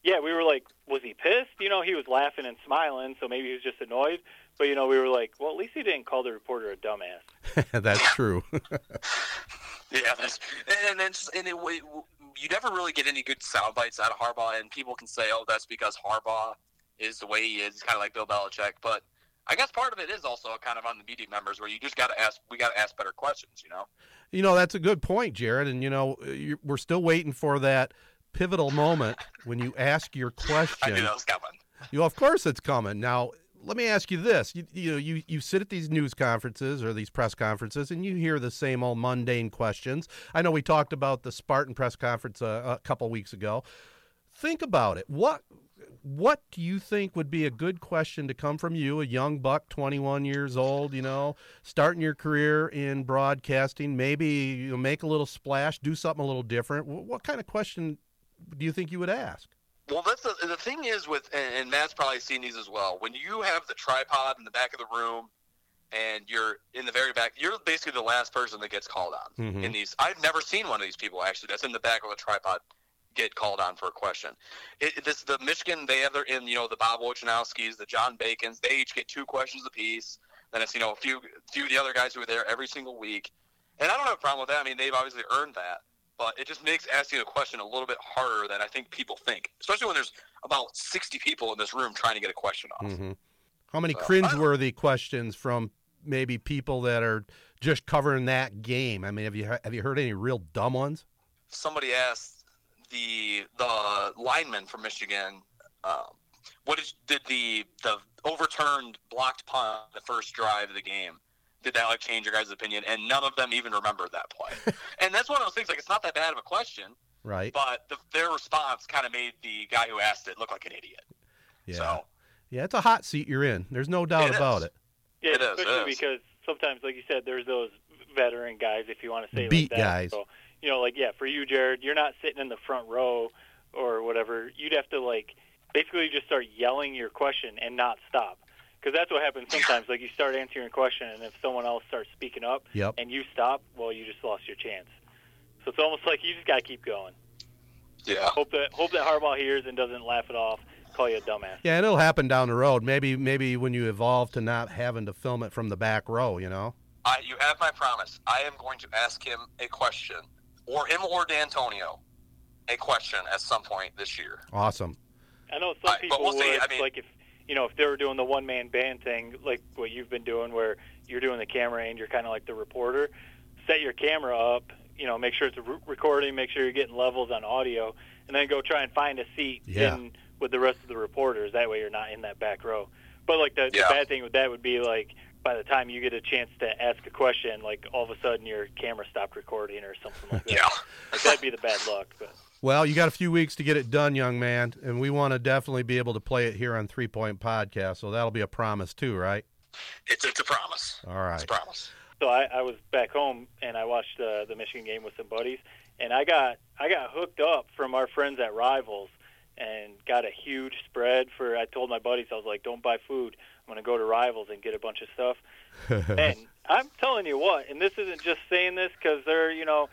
Speaker 5: yeah, we were like, was he pissed? You know, he was laughing and smiling, so maybe he was just annoyed. But you know, we were like, well, at least he didn't call the reporter a dumbass.
Speaker 2: that's true.
Speaker 6: Yeah, that's, and then just- and it, we- you never really get any good sound bites out of Harbaugh, and people can say, "Oh, that's because Harbaugh is the way he is." Kind of like Bill Belichick, but I guess part of it is also kind of on the media members where you just got to ask. We got to ask better questions, you know.
Speaker 2: You know, that's a good point, Jared. And, you know, you, we're still waiting for that pivotal moment when you ask your question.
Speaker 6: I knew that was coming.
Speaker 2: You of course it's coming. Now, let me ask you this. You, you know, you, you sit at these news conferences or these press conferences and you hear the same old mundane questions. I know we talked about the Spartan press conference a, a couple weeks ago. Think about it. What what do you think would be a good question to come from you, a young buck, 21 years old, you know, starting your career in broadcasting, maybe you know, make a little splash, do something a little different. Wh- What kind of question do you think you would ask?
Speaker 6: Well, that's the, the thing is with, and, Matt's probably seen these as well. When you have the tripod in the back of the room, and you're in the very back, you're basically the last person that gets called on
Speaker 2: Mhm.
Speaker 6: in these. I've never seen one of these people actually that's in the back of a tripod get called on for a question. It, this the Michigan they have their in you know the Bob Wojnowskis, the John Bacon's. They each get two questions apiece. Then it's you know a few few of the other guys who are there every single week. And I don't have a problem with that. I mean, they've obviously earned that, but it just makes asking a question a little bit harder than I think people think, especially when there's about 60 people in this room trying to get a question off.
Speaker 2: Mm-hmm. How many
Speaker 6: So,
Speaker 2: cringeworthy questions from maybe people that are just covering that game? I mean, have you have you heard any real dumb ones?
Speaker 6: Somebody asked the the lineman from Michigan, um, what is, did the the overturned blocked punt the first drive of the game? Did that like change your guys' opinion? And none of them even remembered that play. and that's one of those things. Like it's not that bad of a question,
Speaker 2: Right?
Speaker 6: but the, their response kind of made the guy who asked it look like an idiot.
Speaker 2: Yeah.
Speaker 6: So
Speaker 2: Yeah, it's a hot seat you're in. There's no doubt
Speaker 6: It
Speaker 2: about
Speaker 6: is.
Speaker 2: it.
Speaker 5: Yeah,
Speaker 6: It is, it
Speaker 5: especially
Speaker 6: is.
Speaker 5: because sometimes, like you said, there's those veteran guys, if you want to say
Speaker 2: Beat
Speaker 5: like that.
Speaker 2: guys.
Speaker 5: So, you know, like yeah, for you, Jared, you're not sitting in the front row or whatever. You'd have to like basically just start yelling your question and not stop. Because that's what happens sometimes. Like you start answering a question, and if someone else starts speaking up,
Speaker 2: Yep.
Speaker 5: and you stop, well, you just lost your chance. So it's almost like you just got to keep going.
Speaker 6: yeah,
Speaker 5: Hope that hope that Harbaugh hears and doesn't laugh it off, call you a dumbass.
Speaker 2: Yeah, and it'll happen down the road. Maybe maybe when you evolve to not having to film it from the back row, you know.
Speaker 6: I, you have my promise. I am going to ask him a question, or him or Dantonio, a question at some point this year.
Speaker 2: Awesome.
Speaker 5: I know some
Speaker 6: Right, but
Speaker 5: people
Speaker 6: we'll see.
Speaker 5: would
Speaker 6: I mean-
Speaker 5: like if you know if they were doing the one man band thing, like what you've been doing, where you're doing the camera and you're kind of like the reporter. Set your camera up, you know, make sure it's re- recording, make sure you're getting levels on audio, and then go try and find a seat
Speaker 2: Yeah.
Speaker 5: in with the rest of the reporters. That way, you're not in that back row. But like the,
Speaker 6: Yeah.
Speaker 5: the bad thing with that would be like by the time you get a chance to ask a question, like all of a sudden your camera stopped recording or something like that.
Speaker 6: Yeah.
Speaker 5: Like, that'd be the bad luck. But
Speaker 2: Well, you got a few weeks to get it done, young man, and we want to definitely be able to play it here on Three Point Podcast. So that'll be a promise too, right?
Speaker 6: It's, it's a promise.
Speaker 2: All right, It's
Speaker 6: a promise.
Speaker 5: So I, I was back home and I watched uh, the Michigan game with some buddies, and I got I got hooked up from our friends at Rivals, and got a huge spread for. I told my buddies I was like, "Don't buy food. I'm going to go to Rivals and get a bunch of stuff." and I'm telling you what, and this isn't just saying this because they're you know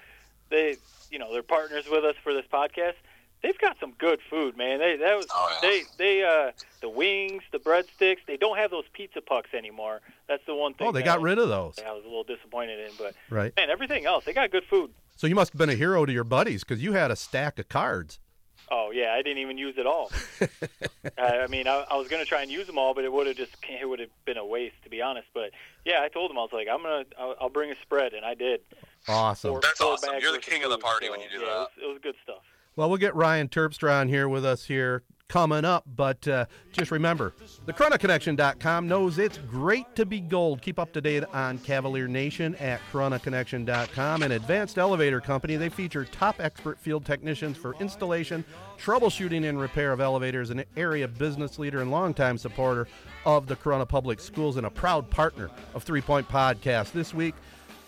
Speaker 5: they you know they're partners with us for this podcast. They've got some good food, man. They that was
Speaker 6: Oh, yeah.
Speaker 5: they they uh the wings, the breadsticks. They don't have those pizza pucks anymore. That's the one thing.
Speaker 2: Oh, they got
Speaker 5: I-
Speaker 2: rid of those.
Speaker 5: I was a little disappointed in, but
Speaker 2: Right.
Speaker 5: man, everything else they got good food.
Speaker 2: So you must have been a hero to your buddies because you had a stack of cards.
Speaker 5: Oh yeah, I didn't even use it all. I, I mean, I, I was gonna try and use them all, but it would have just it would have been a waste to be honest. But yeah, I told them I was like, I'm gonna I'll, I'll bring a spread, and I did.
Speaker 2: Awesome.
Speaker 5: Four-
Speaker 6: That's
Speaker 5: four
Speaker 6: awesome. You're the king of the party
Speaker 5: so,
Speaker 6: when you do
Speaker 5: yeah,
Speaker 6: that.
Speaker 5: It was, it was good stuff.
Speaker 2: Well, we'll get Ryan Terpstra on here with us here coming up, but uh, just remember, thechronoconnection.com knows it's great to be gold. Keep up to date on Cavalier Nation at ChronoConnection.com. An advanced elevator company, they feature top expert field technicians for installation, troubleshooting, and repair of elevators, an area business leader and longtime supporter of the Corunna Public Schools and a proud partner of Three Point Podcast. This week,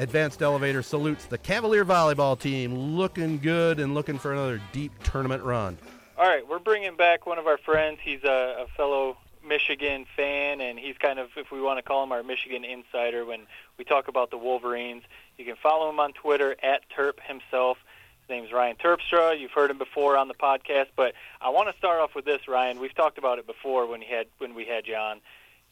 Speaker 2: Advanced Elevator salutes the Cavalier volleyball team, looking good and looking for another deep tournament run.
Speaker 5: All right, we're bringing back one of our friends. He's a, a fellow Michigan fan, and he's kind of, if we want to call him our Michigan insider when we talk about the Wolverines. You can follow him on Twitter at Terp himself. His name's Ryan Terpstra. You've heard him before on the podcast, but I want to start off with this, Ryan. We've talked about it before when he had when we had you on.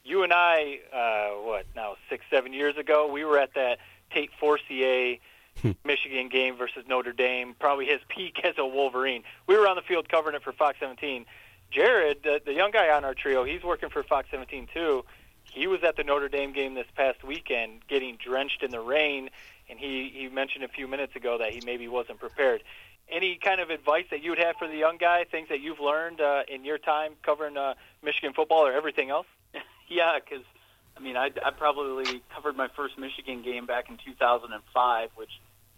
Speaker 5: You and I, uh, what now, six, seven years ago, we were at that Tate Forcier Michigan game versus Notre Dame, probably his peak as a Wolverine. We were on the field covering it for Fox 17. Jared, the, the young guy on our trio, he's working for Fox 17 too. He was at the Notre Dame game this past weekend, getting drenched in the rain, and he he mentioned a few minutes ago that he maybe wasn't prepared. Any kind of advice that you would have for the young guy? Things that you've learned uh, in your time covering uh, Michigan football or everything else?
Speaker 3: Yeah, because I mean, I, I probably covered my first Michigan game back in 2005, which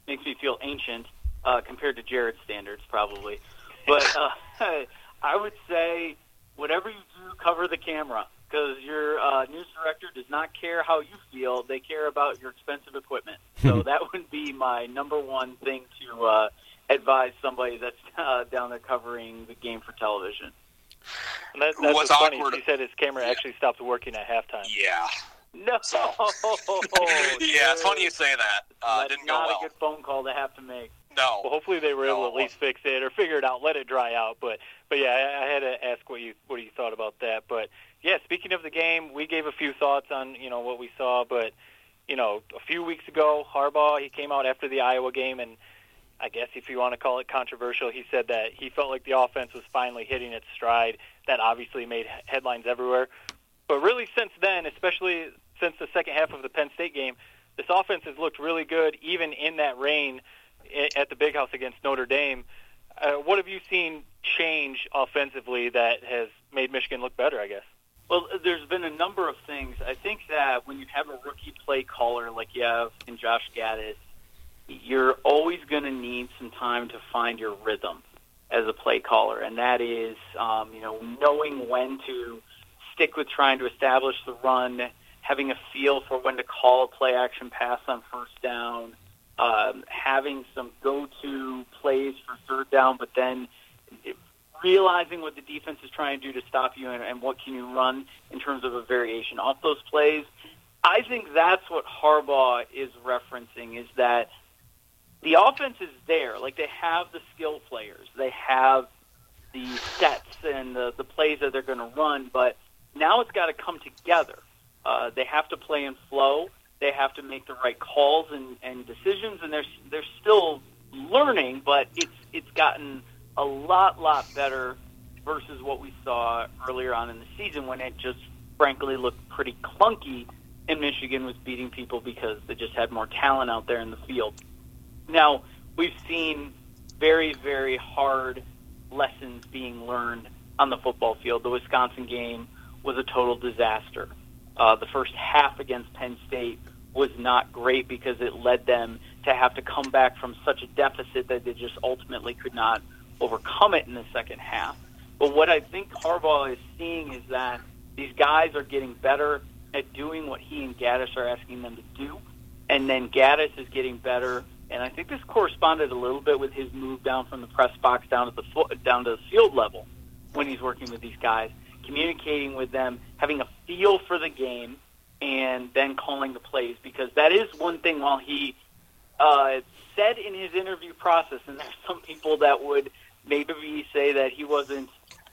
Speaker 3: makes me feel ancient uh, compared to Jared's standards, probably. But uh, I would say, whatever you do, cover the camera because your uh, news director does not care how you feel; they care about your expensive equipment. So that would be my number one thing to uh, advise somebody that's uh, down there covering the game for television.
Speaker 5: And that, that's
Speaker 6: What's
Speaker 5: funny.
Speaker 6: awkward-
Speaker 5: He said his camera actually stopped working at halftime.
Speaker 6: Yeah.
Speaker 3: No. So.
Speaker 6: yeah, it's funny you say that. Uh,
Speaker 3: That's
Speaker 6: didn't go
Speaker 3: not a good phone call to have to make.
Speaker 6: No.
Speaker 5: Well, hopefully they were
Speaker 6: No,
Speaker 5: able to at least fix it or figure it out, let it dry out. But but yeah, I, I had to ask what you what you thought about that. But yeah, speaking of the game, we gave a few thoughts on you know what we saw, but you know, a few weeks ago, Harbaugh he came out after the Iowa game and I guess if you want to call it controversial, he said that he felt like the offense was finally hitting its stride. That obviously made headlines everywhere. But really, since then, especially since the second half of the Penn State game, this offense has looked really good, even in that rain at the Big House against Notre Dame. Uh, what have you seen change offensively that has made Michigan look better? I guess.
Speaker 3: Well, there's been a number of things. I think that when you have a rookie play caller like you have in Josh Gattis, you're always going to need some time to find your rhythm as a play caller, and that is, um, you know, knowing when to stick with trying to establish the run, having a feel for when to call a play action pass on first down, um, having some go-to plays for third down, but then realizing what the defense is trying to do to stop you and, and what can you run in terms of a variation off those plays. I think that's what Harbaugh is referencing is that the offense is there. Like they have the skill players, they have the sets and the, the plays that they're going to run, but now it's got to come together. Uh, they have to play in flow. They have to make the right calls and, and decisions, and they're they're still learning, but it's it's gotten a lot lot better versus what we saw earlier on in the season when it just frankly looked pretty clunky, and Michigan was beating people because they just had more talent out there in the field. Now, we've seen very, very hard lessons being learned on the football field. The Wisconsin game was a total disaster. Uh, the first half against Penn State was not great because it led them to have to come back from such a deficit that they just ultimately could not overcome it in the second half. But what I think Harbaugh is seeing is that these guys are getting better at doing what he and Gattis are asking them to do, and then Gattis is getting better and I think this corresponded a little bit with his move down from the press box down to the foot, down to the field level when he's working with these guys, communicating with them, having a feel for the game, and then calling the plays. Because that is one thing. While he uh, said in his interview process, and there's some people that would maybe say that he wasn't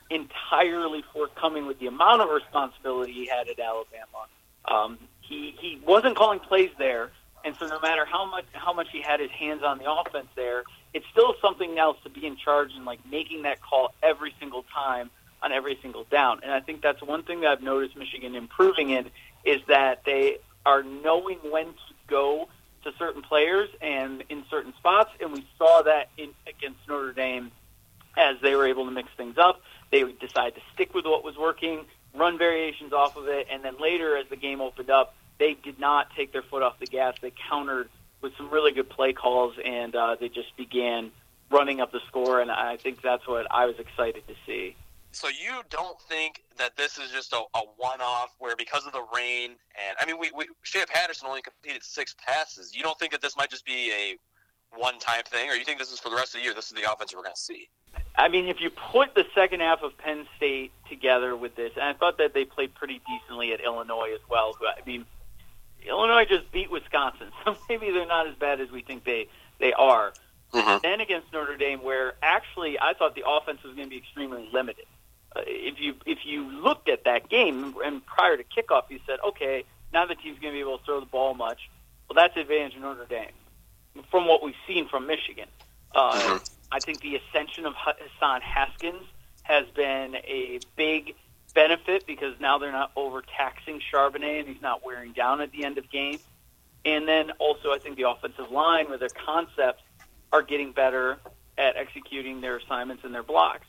Speaker 3: entirely forthcoming with the amount of responsibility he had at Alabama. Um, he he wasn't calling plays there and so no matter how much how much he had his hands on the offense there, it's still something else to be in charge and like making that call every single time on every single down. And I think that's one thing that I've noticed Michigan improving in is that they are knowing when to go to certain players and in certain spots, and we saw that in against Notre Dame as they were able to mix things up. They decided to stick with what was working, run variations off of it, and then later as the game opened up, they did not take their foot off the gas. They countered with some really good play calls, and uh, they just began running up the score. And I think that's what I was excited to see.
Speaker 6: So you don't think that this is just a, a one-off where because of the rain and I mean we, we Shea Patterson only completed six passes. You don't think that this might just be a one-time thing, or you think this is for the rest of the year? This is the offense we're going to see.
Speaker 3: I mean, if you put the second half of Penn State together with this, and I thought that they played pretty decently at Illinois as well. I mean, Illinois just beat Wisconsin, so maybe they're not as bad as we think they they are. Mm-hmm. Then against Notre Dame, where actually I thought the offense was going to be extremely limited. Uh, if you if you looked at that game and prior to kickoff, you said, okay, now the team's going to be able to throw the ball much. Well, that's advantage of Notre Dame from what we've seen from Michigan. Uh, mm-hmm. I think the ascension of Hassan Haskins has been a big benefit because now they're not overtaxing Charbonnet and he's not wearing down at the end of games. And then also, I think the offensive line with their concepts are getting better at executing their assignments and their blocks.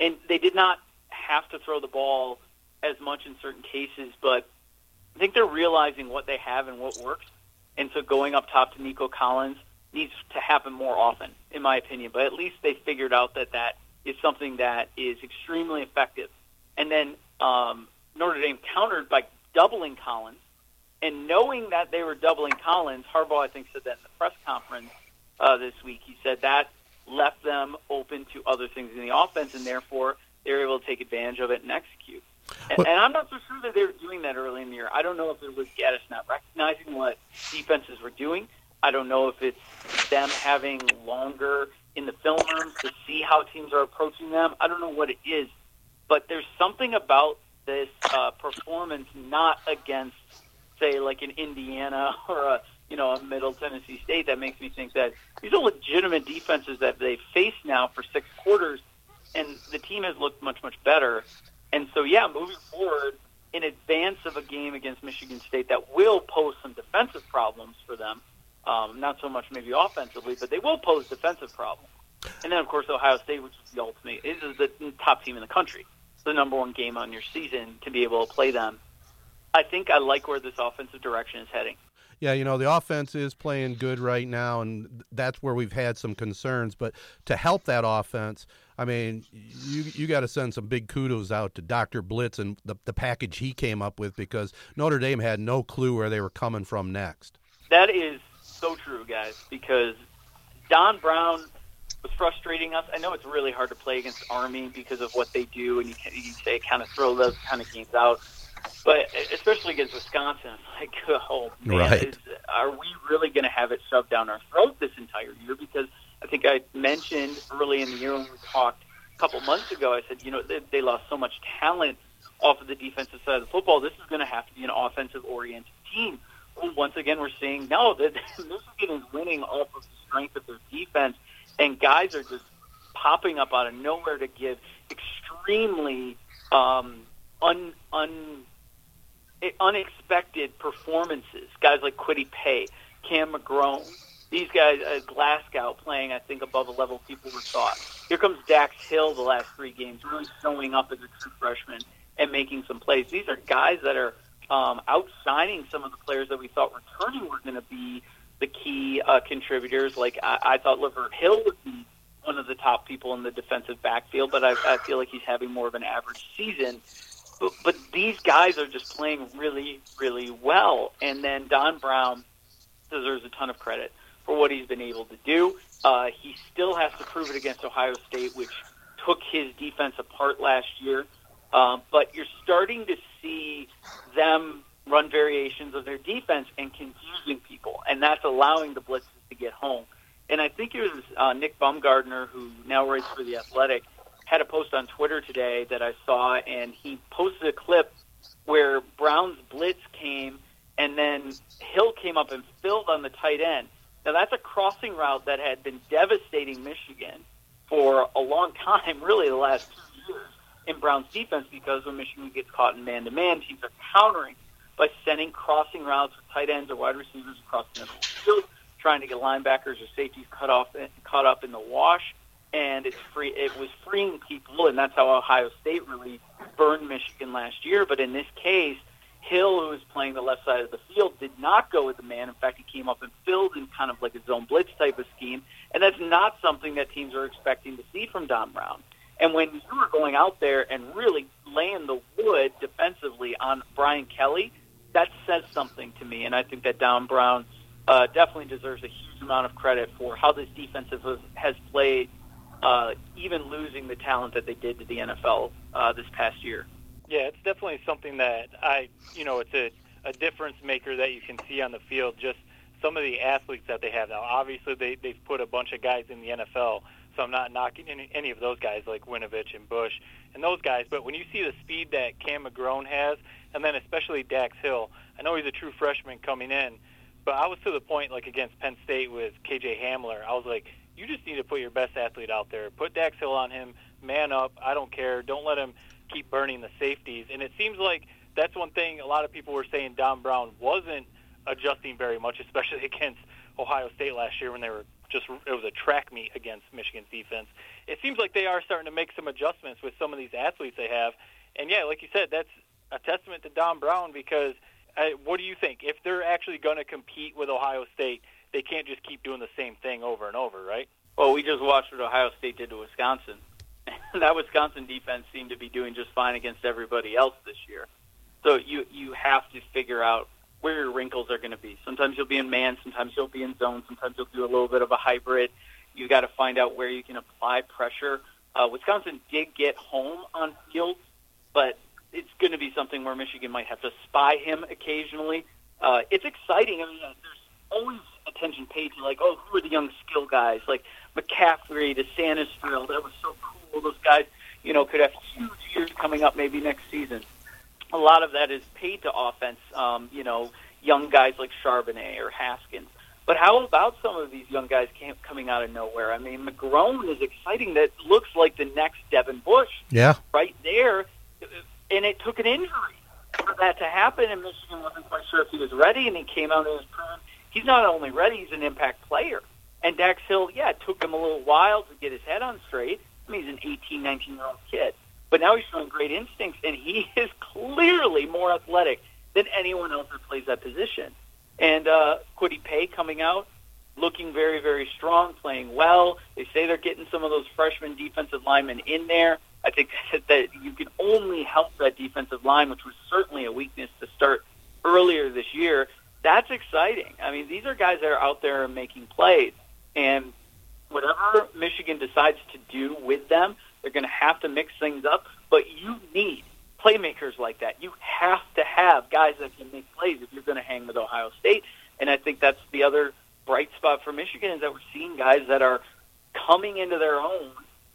Speaker 3: And they did not have to throw the ball as much in certain cases, but I think they're realizing what they have and what works. And so going up top to Nico Collins needs to happen more often, in my opinion. But at least they figured out that that is something that is extremely effective and then um, Notre Dame countered by doubling Collins. And knowing that they were doubling Collins, Harbaugh, I think, said that in the press conference uh, this week. He said that left them open to other things in the offense, and therefore they were able to take advantage of it and execute. And, and I'm not so sure that they were doing that early in the year. I don't know if it was Gattis not recognizing what defenses were doing. I don't know if it's them having longer in the film rooms to see how teams are approaching them. I don't know what it is, but there's something about this uh, performance not against say like an Indiana or a you know a Middle Tennessee State. That makes me think that these are legitimate defenses that they've faced now for six quarters, and the team has looked much much better. And so yeah, moving forward in advance of a game against Michigan State that will pose some defensive problems for them. Um, not so much maybe offensively, but they will pose defensive problems. And then, of course, Ohio State, which is the ultimate, is the top team in the country. It's the number one game on your season to be able to play them. I think I like where this offensive direction is heading.
Speaker 2: Yeah, you know, the offense is playing good right now, and that's where we've had some concerns. But to help that offense, I mean, you you got to send some big kudos out to Dr. Blitz and the, the package he came up with because Notre Dame had no clue where they were coming from next.
Speaker 3: That is so true, guys, because Don Brown was frustrating us. I know it's really hard to play against Army because of what they do, and you, can, you say kind of throw those kind of games out. But especially against Wisconsin, like, oh man,
Speaker 2: right.
Speaker 3: is, are we really going to have it shoved down our throat this entire year? Because I think I mentioned early in the year when we talked a couple months ago, I said, you know, they, they lost so much talent off of the defensive side of the football. This is going to have to be an offensive-oriented team. Well, once again, we're seeing no that Michigan is winning off of the strength of their defense, and guys are just popping up out of nowhere to give extremely um, un, un unexpected performances. Guys like Kwity Paye, Cam McGrone, these guys, uh, Glasgow playing, I think, above a level people were thought. Here comes Dax Hill the last three games, really showing up as a true freshman and making some plays. These are guys that are um, outsigning some of the players that we thought returning were going to be the key uh, contributors. Like I, I thought Lavert Hill would be one of the top people in the defensive backfield, but I, I feel like he's having more of an average season. But, but these guys are just playing really, really well. And then Don Brown deserves a ton of credit for what he's been able to do. Uh, he still has to prove it against Ohio State, which took his defense apart last year. Um, but you're starting to see them run variations of their defense and confusing people, and that's allowing the blitzes to get home. And I think it was uh, Nick Baumgardner, who now writes for The Athletic, had a post on Twitter today that I saw, and he posted a clip where Brown's blitz came, and then Hill came up and filled on the tight end. Now that's a crossing route that had been devastating Michigan for a long time, really the last two years in Brown's defense, because when Michigan gets caught in man-to-man, teams are countering by sending crossing routes with tight ends or wide receivers across the middle of the field, trying to get linebackers or safeties cut off, caught up in the wash and it's free. It was freeing people, and that's how Ohio State really burned Michigan last year. But in this case, Hill, who was playing the left side of the field, did not go with the man. In fact, he came up and filled in kind of like a zone blitz type of scheme, and that's not something that teams are expecting to see from Don Brown. And when you are going out there and really laying the wood defensively on Brian Kelly, that says something to me. And I think that Don Brown uh, definitely deserves a huge amount of credit for how this defense has, has played uh, even losing the talent that they did to the NFL uh, this past year.
Speaker 5: Yeah, it's definitely something that I, you know, it's a, a difference maker that you can see on the field. Just some of the athletes that they have now. Obviously, they they've put a bunch of guys in the NFL, so I'm not knocking any, any of those guys like Winovich and Bush and those guys. But when you see the speed that Cam McGrone has, and then especially Dax Hill, I know he's a true freshman coming in, but I was to the point like against Penn State with KJ Hamler. I was like, you just need to put your best athlete out there. Put Dax Hill on him. Man up. I don't care. Don't let him keep burning the safeties. And it seems like that's one thing a lot of people were saying Don Brown wasn't adjusting very much, especially against Ohio State last year when they were just it was a track meet against Michigan's defense. It seems like they are starting to make some adjustments with some of these athletes they have. And yeah, like you said, that's a testament to Don Brown because uh, what do you think? If they're actually going to compete with Ohio State, they can't just keep doing the same thing over and over, right?
Speaker 3: Well, we just watched what Ohio State did to Wisconsin. that Wisconsin defense seemed to be doing just fine against everybody else this year. So you you have to figure out where your wrinkles are going to be. Sometimes you'll be in man, sometimes you'll be in zone, sometimes you'll do a little bit of a hybrid. You've got to find out where you can apply pressure. Uh, Wisconsin did get home on Fields, but it's going to be something where Michigan might have to spy him occasionally. Uh, it's exciting. I mean, there's always attention paid to like, oh, who are the young skill guys like McCaffrey, the Sanisfield. That was so cool. Those guys, you know, could have huge years coming up maybe next season. A lot of that is paid to offense. Um, you know, young guys like Charbonnet or Haskins. But how about some of these young guys came, coming out of nowhere? I mean, McGrone is exciting. That looks like the next Devin Bush.
Speaker 2: Yeah.
Speaker 3: Right there, and it took an injury for that to happen, and Michigan wasn't quite sure if he was ready, and he came out and was proven he's not only ready, he's an impact player. And Dax Hill, yeah, it took him a little while to get his head on straight. I mean, he's an 18, 19 year old kid. But now he's showing great instincts, and he is clearly more athletic than anyone else that plays that position. And uh, Paye coming out, looking very, very strong, playing well. They say they're getting some of those freshman defensive linemen in there. I think that you can only help that defensive line, which was certainly a weakness to start earlier this year. That's exciting. I mean, these are guys that are out there making plays. And whatever Michigan decides to do with them, they're going to have to mix things up. But you need playmakers like that. You have to have guys that can make plays if you're going to hang with Ohio State. And I think that's the other bright spot for Michigan is that we're seeing guys that are coming into their own,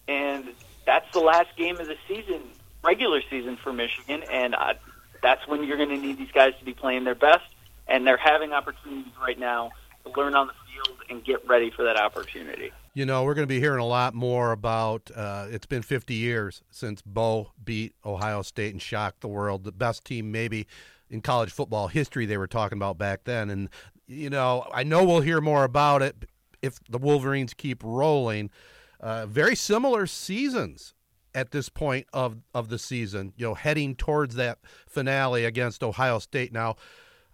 Speaker 3: and that's the last game of the season, regular season for Michigan, and uh, that's when you're going to need these guys to be playing their best, and they're having opportunities right now to learn on the field and get ready for that opportunity.
Speaker 2: You know, we're going to be hearing a lot more about. Uh, it's been 50 years since Bo beat Ohio State and shocked the world. The best team, maybe, in college football history, they were talking about back then. And, you know, I know we'll hear more about it if the Wolverines keep rolling. Uh, very similar seasons at this point of, of the season, you know, heading towards that finale against Ohio State. Now,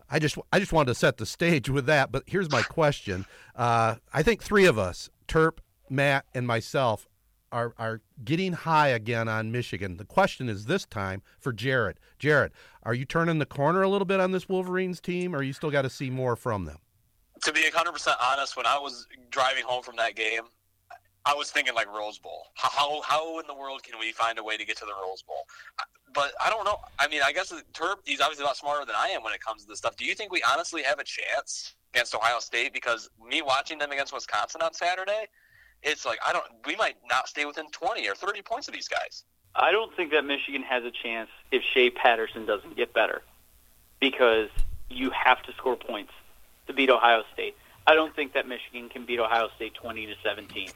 Speaker 2: I just I just wanted to set the stage with that. But here's my question: uh, I think three of us, Terp, Matt, and myself, are are getting high again on Michigan. The question is this time for Jared. Jared, are you turning the corner a little bit on this Wolverines team, or are you still got to see more from them?
Speaker 6: To be 100% honest, when I was driving home from that game, I was thinking like Rose Bowl. How how in the world can we find a way to get to the Rose Bowl? But I don't know. I mean, I guess Terp he's obviously a lot smarter than I am when it comes to this stuff. Do you think we honestly have a chance against Ohio State? Because me watching them against Wisconsin on Saturday, it's like I don't. We might not stay within twenty or thirty points of these guys.
Speaker 3: I don't think that Michigan has a chance if Shea Patterson doesn't get better, because you have to score points to beat Ohio State. I don't think that Michigan can beat Ohio State twenty to seventeen.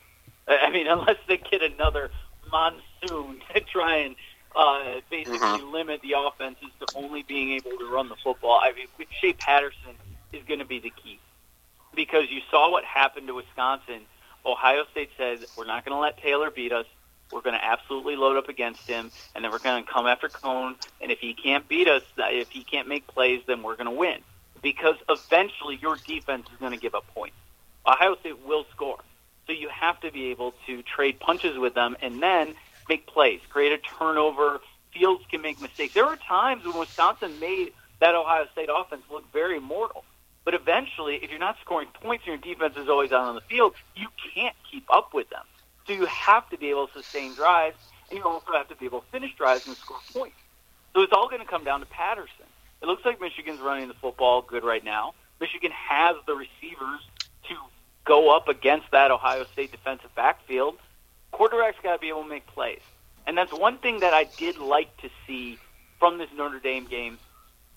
Speaker 3: I mean, unless they get another monsoon to try and uh, basically mm-hmm. limit the offenses to only being able to run the football. I mean, Shea Patterson is going to be the key because you saw what happened to Wisconsin. Ohio State said, "We're not going to let Taylor beat us. We're going to absolutely load up against him, and then we're going to come after Coan. And if he can't beat us, if he can't make plays, then we're going to win because eventually your defense is going to give up points. Ohio State will score." So you have to be able to trade punches with them and then make plays, create a turnover. Fields can make mistakes. There were times when Wisconsin made that Ohio State offense look very mortal. But eventually, if you're not scoring points and your defense is always out on the field, you can't keep up with them. So you have to be able to sustain drives, and you also have to be able to finish drives and score points. So it's all going to come down to Patterson. It looks like Michigan's running the football good right now. Michigan has the receivers to go up against that Ohio State defensive backfield, quarterback's got to be able to make plays. And that's one thing that I did like to see from this Notre Dame game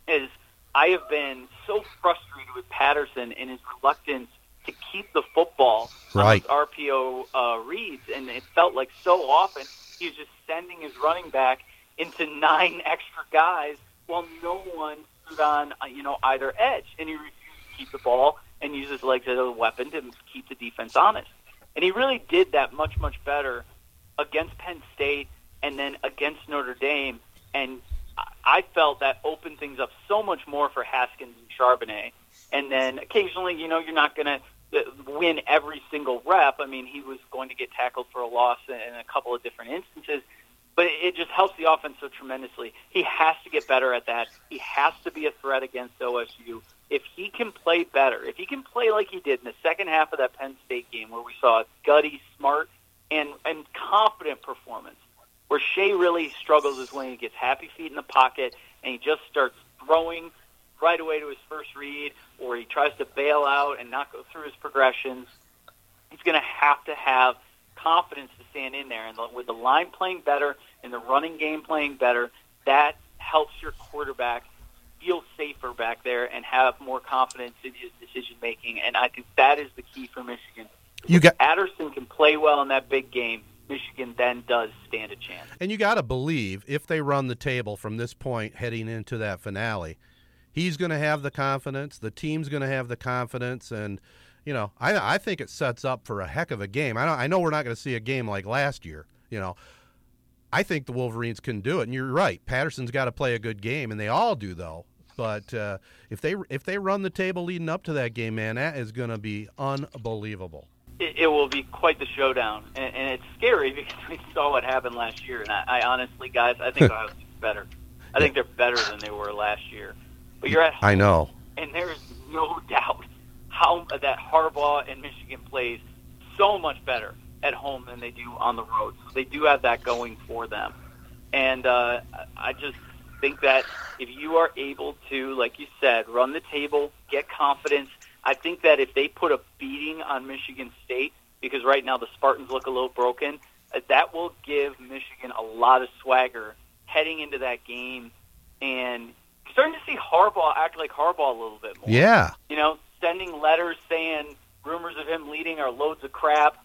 Speaker 3: is I have been so frustrated with Patterson and his reluctance to keep the football
Speaker 2: right.
Speaker 3: on those RPO uh, reads, and it felt like so often he was just sending his running back into nine extra guys while no one stood on uh, you know either edge, and he refused to keep the ball and use his legs as a weapon to keep the defense honest. And he really did that much, much better against Penn State and then against Notre Dame. And I felt that opened things up so much more for Haskins and Charbonnet. And then occasionally, you know, you're not going to uh, win every single rep. I mean, he was going to get tackled for a loss in a couple of different instances, but it just helps the offense so tremendously. He has to get better at that. He has to be a threat against OSU if he can play better, if he can play like he did in the second half of that Penn State game where we saw a gutty, smart, and, and confident performance, where Shea really struggles is when he gets happy feet in the pocket and he just starts throwing right away to his first read or he tries to bail out and not go through his progressions. He's going to have to have confidence to stand in there. And with the line playing better and the running game playing better, that helps your quarterback – feel safer back there and have more confidence in his decision making. And I think that is the key for Michigan.
Speaker 2: You got
Speaker 3: Addison can play well in that big game. Michigan then does stand a chance.
Speaker 2: And you got to believe if they run the table from this point heading into that finale, he's going to have the confidence. The team's going to have the confidence, and you know, I I think it sets up for a heck of a game. I know I know we're not going to see a game like last year. You know, I think the Wolverines can do it, and you're right. Patterson's got to play a good game, and they all do though. But uh, if they if they run the table leading up to that game, man, that is going to be unbelievable
Speaker 3: it, it will be quite the showdown, and, and it's scary because we saw what happened last year. And I, I honestly, guys, I think Ohio State's better. I think they're better than they were last year. But you're at home,
Speaker 2: I know,
Speaker 3: and there's no doubt how that Harbaugh and Michigan plays so much better at home than they do on the road. So they do have that going for them, and uh, I just think that if you are able to, like you said, run the table, get confidence, I think that if they put a beating on Michigan State, because right now the Spartans look a little broken, uh, that will give Michigan a lot of swagger heading into that game, and starting to see Harbaugh act like Harbaugh a little bit more.
Speaker 2: Yeah.
Speaker 3: You know, sending letters saying rumors of him leading are loads of crap.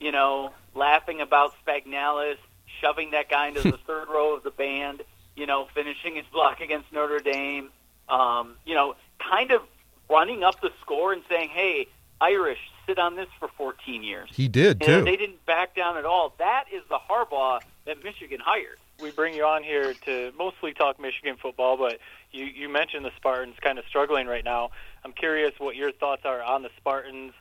Speaker 3: You know, laughing about Spanellis, shoving that guy into the third row of the band. You know, finishing his block against Notre Dame. Um, you know, kind of running up the score and saying, "Hey, Irish, sit on this for 14 years."
Speaker 2: He did too.
Speaker 3: And they didn't back down at all. That is the Harbaugh that Michigan hired.
Speaker 5: We bring you on here to mostly talk Michigan football, but you you mentioned the Spartans kind of struggling right now. I'm curious what your thoughts are on the Spartans,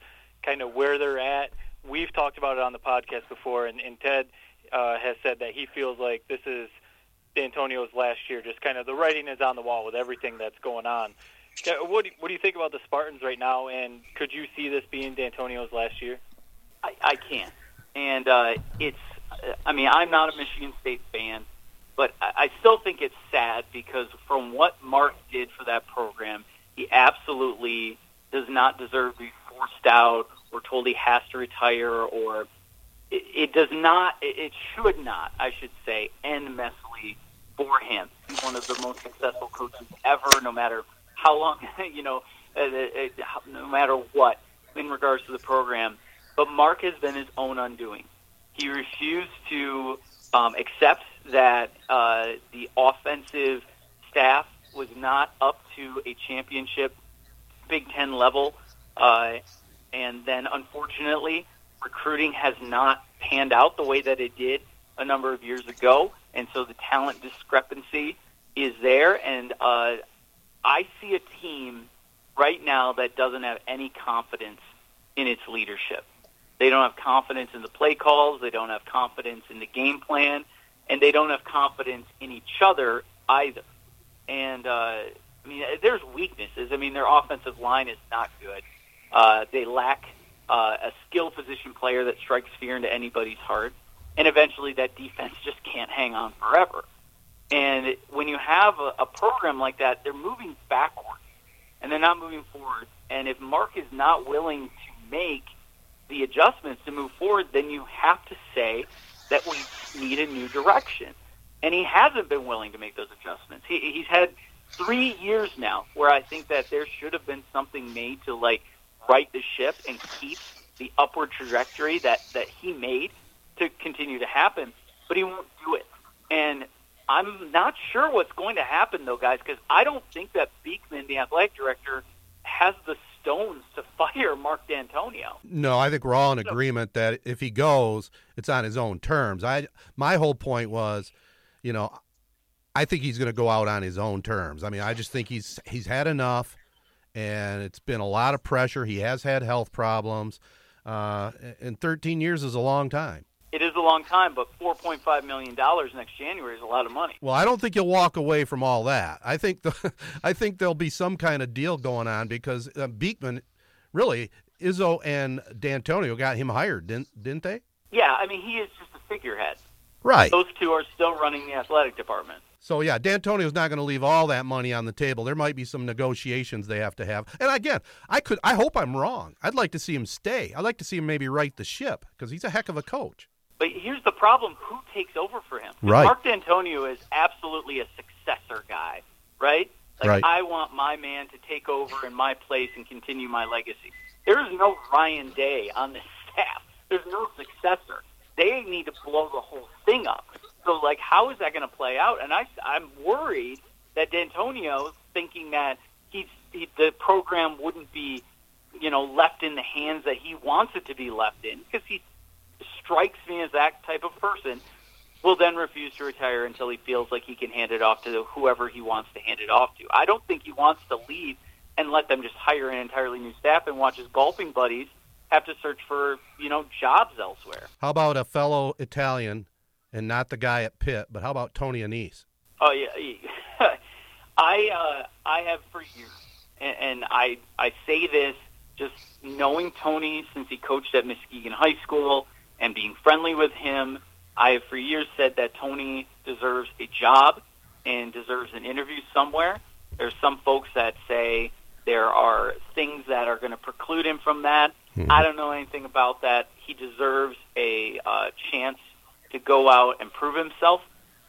Speaker 5: kind of where they're at. We've talked about it on the podcast before, and, and Ted uh, has said that he feels like this is Dantonio's last year. Just kind of the writing is on the wall with everything that's going on. What do, what do you think about the Spartans right now? And could you see this being Dantonio's last year?
Speaker 3: I, I can't. And uh, it's, I mean, I'm not a Michigan State fan, but I, I still think it's sad because from what Mark did for that program, he absolutely does not deserve to be forced out or told he has to retire or it, it does not, it, it should not, I should say, end messily for him. He's one of the most successful coaches ever, no matter how long, you know, uh, uh, no matter what in regards to the program. But Mark has been his own undoing. He refused to um, accept that uh, the offensive staff was not up to a championship Big Ten level. Uh, and then, unfortunately, recruiting has not panned out the way that it did a number of years ago. And so the talent discrepancy is there. And uh, I see a team right now that doesn't have any confidence in its leadership. They don't have confidence in the play calls, they don't have confidence in the game plan, and they don't have confidence in each other either. And uh, I mean, there's weaknesses. I mean, their offensive line is not good. Uh, they lack uh, a skill position player that strikes fear into anybody's heart, and eventually that defense just can't hang on forever. And when you have a, a program like that, they're moving backwards and they're not moving forward. And if Mark is not willing to make the adjustments to move forward, then you have to say that we need a new direction. And he hasn't been willing to make those adjustments. He, he's had three years now where I think that there should have been something made to like right the ship and keep the upward trajectory that that he made to continue to happen. But he won't do it. And I'm not sure what's going to happen, though, guys, because I don't think that Beekman, the athletic director, has the stones to fire Mark Dantonio.
Speaker 2: No, I think we're all in agreement that if he goes, it's on his own terms. I my whole point was, you know, I think he's going to go out on his own terms. I mean, I just think he's he's had enough, and it's been a lot of pressure. He has had health problems, uh, and 13 years is a long time
Speaker 3: it is a long time, but four point five million dollars next January is a lot of money.
Speaker 2: Well, I don't think you'll walk away from all that. I think the, I think there'll be some kind of deal going on because uh, Beekman, really, Izzo and Dantonio got him hired, didn't didn't they?
Speaker 3: Yeah, I mean he is just a figurehead.
Speaker 2: Right.
Speaker 3: Those two are still running the athletic department.
Speaker 2: So yeah, Dantonio's not going to leave all that money on the table. There might be some negotiations they have to have. And again, I could I hope I'm wrong. I'd like to see him stay. I'd like to see him maybe right the ship because he's a heck of a coach.
Speaker 3: But here's the problem: who takes over for him?
Speaker 2: Right.
Speaker 3: Mark Dantonio is absolutely a successor guy, right? Like
Speaker 2: Right.
Speaker 3: I want my man to take over in my place and continue my legacy. There is no Ryan Day on this staff. There's no successor. They need to blow the whole thing up. So, like, how is that going to play out? And I, I'm worried that Dantonio, thinking that he's he, the program wouldn't be, you know, left in the hands that he wants it to be left in, because he strikes me as that type of person, will then refuse to retire until he feels like he can hand it off to whoever he wants to hand it off to. I don't think he wants to leave and let them just hire an entirely new staff and watch his golfing buddies have to search for, you know, jobs elsewhere.
Speaker 2: How about a fellow Italian and not the guy at Pitt, but how about Tony Annese?
Speaker 3: Oh yeah, I uh, I have for years, and, and I I say this just knowing Tony since he coached at Muskegon High School and being friendly with him. I have for years said that Tony deserves a job and deserves an interview somewhere. There's some folks that say there are things that are going to preclude him from that. I don't know anything about that. He deserves a uh, chance to go out and prove himself,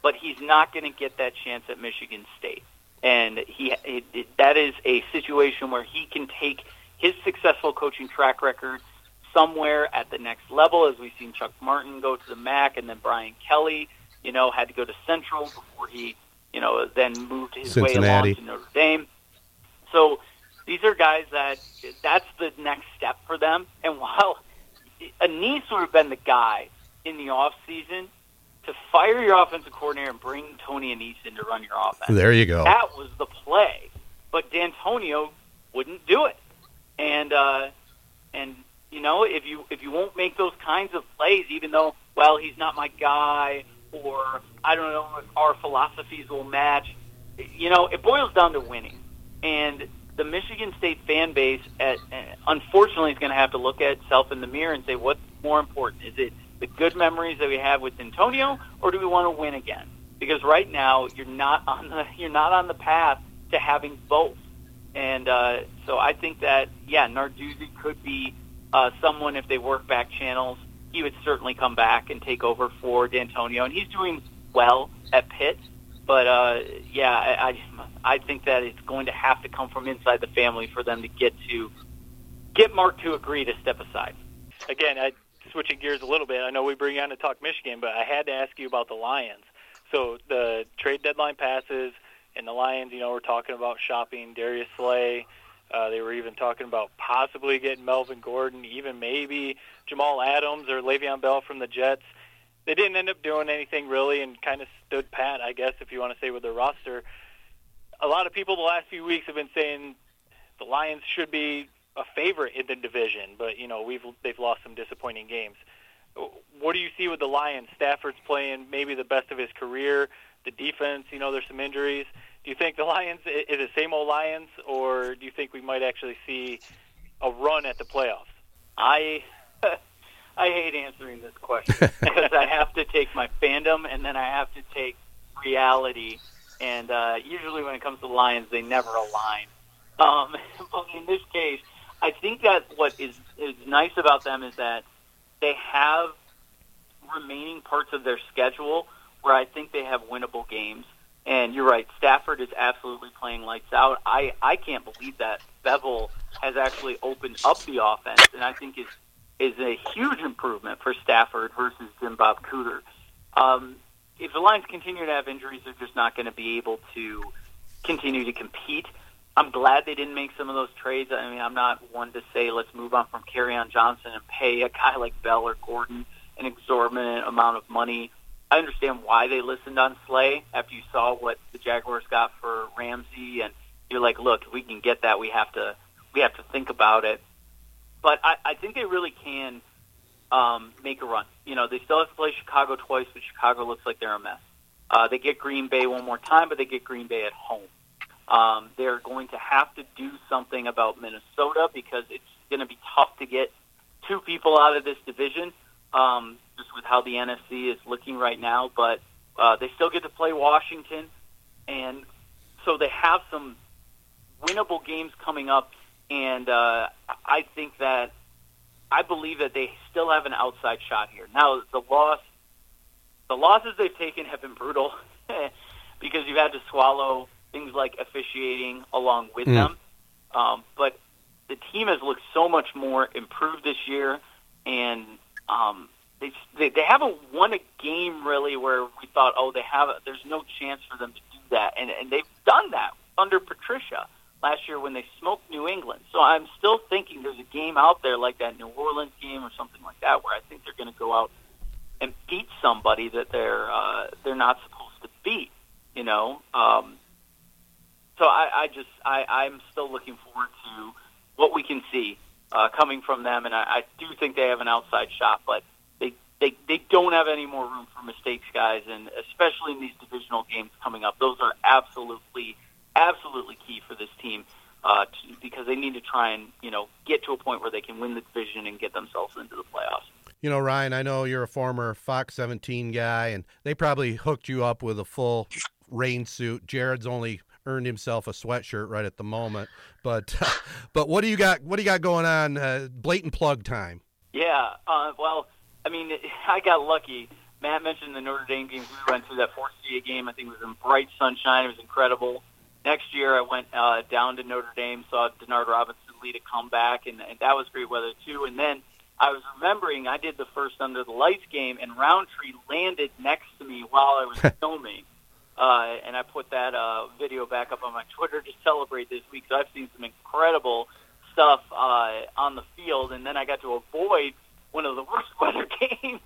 Speaker 3: but he's not going to get that chance at Michigan State. And he it, it, that is a situation where he can take his successful coaching track record somewhere at the next level, as we've seen Chuck Martin go to the MAC, and then Brian Kelly, you know, had to go to Central before he, you know, then moved his way
Speaker 2: Cincinnati.
Speaker 3: along to Notre Dame. So these are guys that that's the next step for them. And while Annese would have been the guy in the off season to fire your offensive coordinator and bring Tony Annese in to run your offense.
Speaker 2: There you go.
Speaker 3: That was the play, but Dantonio wouldn't do it. And uh, and you know if you if you won't make those kinds of plays, even though well he's not my guy, or I don't know if our philosophies will match. You know, it boils down to winning, and the Michigan State fan base, at, unfortunately, is going to have to look at itself in the mirror and say, what's more important? Is it the good memories that we have with Antonio, or do we want to win again? Because right now, you're not on the you're not on the path to having both. And uh, so I think that yeah, Narduzzi could be uh, someone if they work back channels. He would certainly come back and take over for Dantonio, and he's doing well at Pitt. But uh, yeah, I, I I think that it's going to have to come from inside the family for them to get to get Mark to agree to step aside.
Speaker 5: Again, I switching gears a little bit. I know we bring you on to talk Michigan, but I had to ask you about the Lions. So the trade deadline passes, and the Lions, you know, we're talking about shopping Darius Slay. Uh, they were even talking about possibly getting Melvin Gordon, even maybe Jamal Adams or Le'Veon Bell from the Jets. They didn't end up doing anything really, and kind of stood pat, I guess, if you want to say, with their roster. A lot of people the last few weeks have been saying the Lions should be a favorite in the division, but you know we've they've lost some disappointing games. What do you see with the Lions? Stafford's playing maybe the best of his career. The defense, you know, there's some injuries. Do you think the Lions is it same old Lions, or do you think we might actually see a run at the playoffs?
Speaker 3: I I hate answering this question because I have to take my fandom and then I have to take reality. And uh, usually, when it comes to Lions, they never align. Um, but in this case, I think that what is is nice about them is that they have remaining parts of their schedule where I think they have winnable games. And you're right, Stafford is absolutely playing lights out. I I can't believe that Bevell has actually opened up the offense, and I think is is a huge improvement for Stafford versus Jim Bob Cooter. Um, if the Lions continue to have injuries, they're just not going to be able to continue to compete. I'm glad they didn't make some of those trades. I mean, I'm not one to say let's move on from on Johnson and pay a guy like Bell or Gordon an exorbitant amount of money. I understand why they listened on Slay after you saw what the Jaguars got for Ramsey, and you're like, look, if we can get that, we have to we have to think about it. But I, I think they really can um, make a run. You know, they still have to play Chicago twice, but Chicago looks like they're a mess. Uh, they get Green Bay one more time, but they get Green Bay at home. Um, they're going to have to do something about Minnesota because it's going to be tough to get two people out of this division, um, just with how the NFC is looking right now. But uh, they still get to play Washington, and so they have some winnable games coming up. And uh, I think that I believe that they still have an outside shot here. Now, the loss, the losses they've taken have been brutal because you've had to swallow things like officiating along with
Speaker 2: Mm.
Speaker 3: them. Um, but the team has looked so much more improved this year, and um, they, they they haven't won a game really where we thought, oh, they have. There's no chance for them to do that, and and they've done that under Patricia last year when they smoked New England. So I'm still thinking there's a game out there like that New Orleans game or something like that where I think they're going to go out and beat somebody that they're uh, they're not supposed to beat. You know, um, so I, I just I, I'm still looking forward to what we can see uh, coming from them, and I, I do think they have an outside shot, but they, they don't have any more room for mistakes, guys, and especially in these divisional games coming up, those are absolutely absolutely key for this team. Uh, to, because they need to try and you know get to a point where they can win the division and get themselves into the playoffs.
Speaker 2: You know, Ryan, I know you're a former Fox 17 guy, and they probably hooked you up with a full rain suit. Jared's only earned himself a sweatshirt right at the moment, but but what do you got? What do you got going on? Uh, blatant plug time.
Speaker 3: Yeah, uh, well, I mean, I got lucky. Matt mentioned the Notre Dame games we went to. That 4CA game, I think, it was in bright sunshine. It was incredible. Next year, I went uh, down to Notre Dame, saw Denard Robinson lead a comeback, and, and that was great weather too. And then I was remembering I did the first Under the Lights game, and Roundtree landed next to me while I was filming. Uh, and I put that uh, video back up on my Twitter to celebrate this week. So I've seen some incredible stuff uh, on the field, and then I got to avoid one of the worst weather games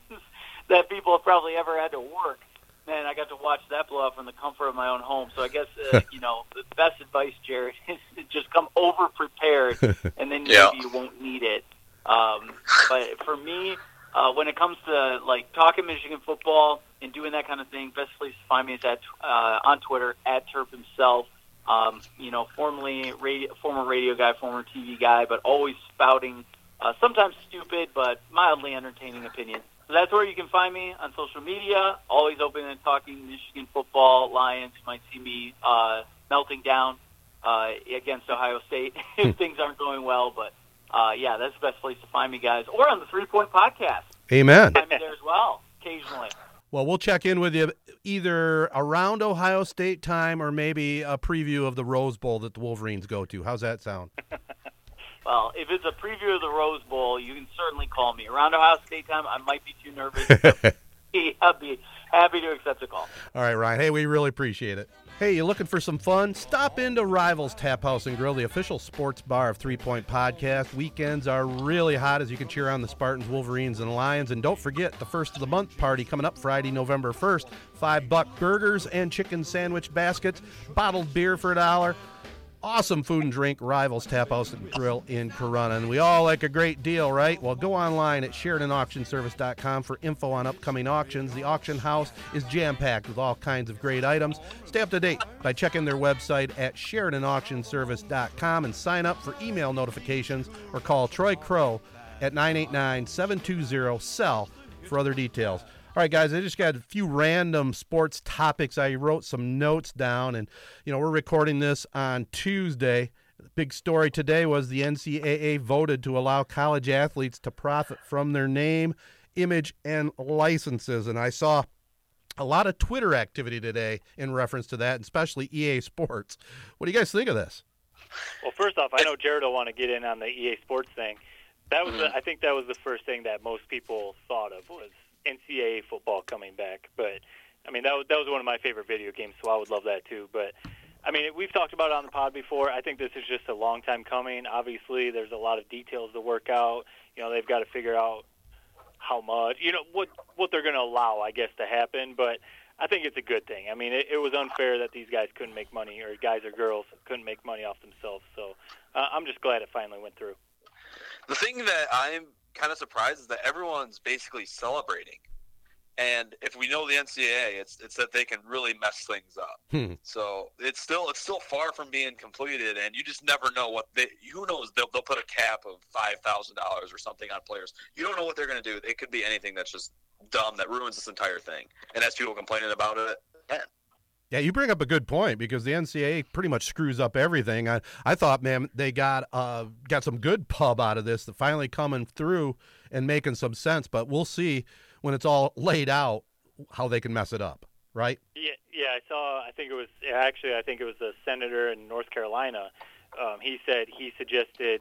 Speaker 3: that people have probably ever had to work. Man, I got to watch that blow up from the comfort of my own home. So I guess uh, you know the best advice, Jared, is to just come over prepared, and then maybe
Speaker 6: Yeah.
Speaker 3: you won't need it. Um, but for me, uh, when it comes to like talking Michigan football and doing that kind of thing, best place to find me is at uh, on Twitter at Turp himself. Um, you know, formerly radio, former radio guy, former TV guy, but always spouting uh, sometimes stupid but mildly entertaining opinions. So that's where you can find me on social media. Always open and talking Michigan football, Lions. You might see me uh, melting down uh, against Ohio State if things aren't going well. But uh, yeah, that's the best place to find me, guys. Or on the Three Point Podcast.
Speaker 2: Amen.
Speaker 3: Find me there as well, occasionally.
Speaker 2: Well, we'll check in with you either around Ohio State time or maybe a preview of the Rose Bowl that the Wolverines go to. How's that sound?
Speaker 3: Well, if it's a preview of the Rose Bowl, you can certainly call me. Around Ohio State time, I might be too nervous. but I'll be happy to accept a call.
Speaker 2: All right, Ryan. Hey, we really appreciate it. Hey, you looking for some fun? Stop into Rivals Tap House and Grill, the official sports bar of Three Point Podcast. Weekends are really hot as you can cheer on the Spartans, Wolverines, and Lions. And don't forget the first of the month party coming up Friday, November 1st. Five buck burgers and chicken sandwich baskets, bottled beer for a dollar. Awesome food and drink, Rivals Tap House and Grill in Corunna. And we all like a great deal, right? Well, go online at SheridanAuctionService.com for info on upcoming auctions. The auction house is jam packed with all kinds of great items. Stay up to date by checking their website at SheridanAuctionService.com and sign up for email notifications or call Troy Crow at 989 720 SELL for other details. All right, guys, I just got a few random sports topics. I wrote some notes down, and, you know, we're recording this on Tuesday. The big story today was the NCAA voted to allow college athletes to profit from their name, image, and licenses. And I saw a lot of Twitter activity today in reference to that, especially EA Sports. What do you guys think of this?
Speaker 5: Well, first off, I know Jared will want to get in on the EA Sports thing. That was, the, I think, that was the first thing that most people thought of was NCAA football coming back. But I mean, that was that was one of my favorite video games, so I would love that too. But I mean, we've talked about it on the pod before. I think this is just a long time coming. Obviously, there's a lot of details to work out. You know, they've got to figure out how much, you know, what what they're going to allow, I guess, to happen. But I think it's a good thing. I mean, it, it was unfair that these guys couldn't make money, or guys or girls couldn't make money off themselves. So uh, I'm just glad it finally went through.
Speaker 6: The thing that I'm kind of surprised is that everyone's basically celebrating. And if we know the NCAA, it's it's that they can really mess things up.
Speaker 2: Hmm.
Speaker 6: So it's still it's still far from being completed, and you just never know what they. Who knows? They'll they'll put a cap of five thousand dollars or something on players. You don't know what they're going to do. It could be anything that's just dumb that ruins this entire thing. And as people complaining about it, yeah,
Speaker 2: Yeah, you bring up a good point because the NCAA pretty much screws up everything. I, I thought, man, they got uh, got some good pub out of this, that finally coming through and making some sense. But we'll see when it's all laid out how they can mess it up. right?
Speaker 5: Yeah, yeah. I saw. I think it was actually. I think it was a senator in North Carolina. Um, he said he suggested,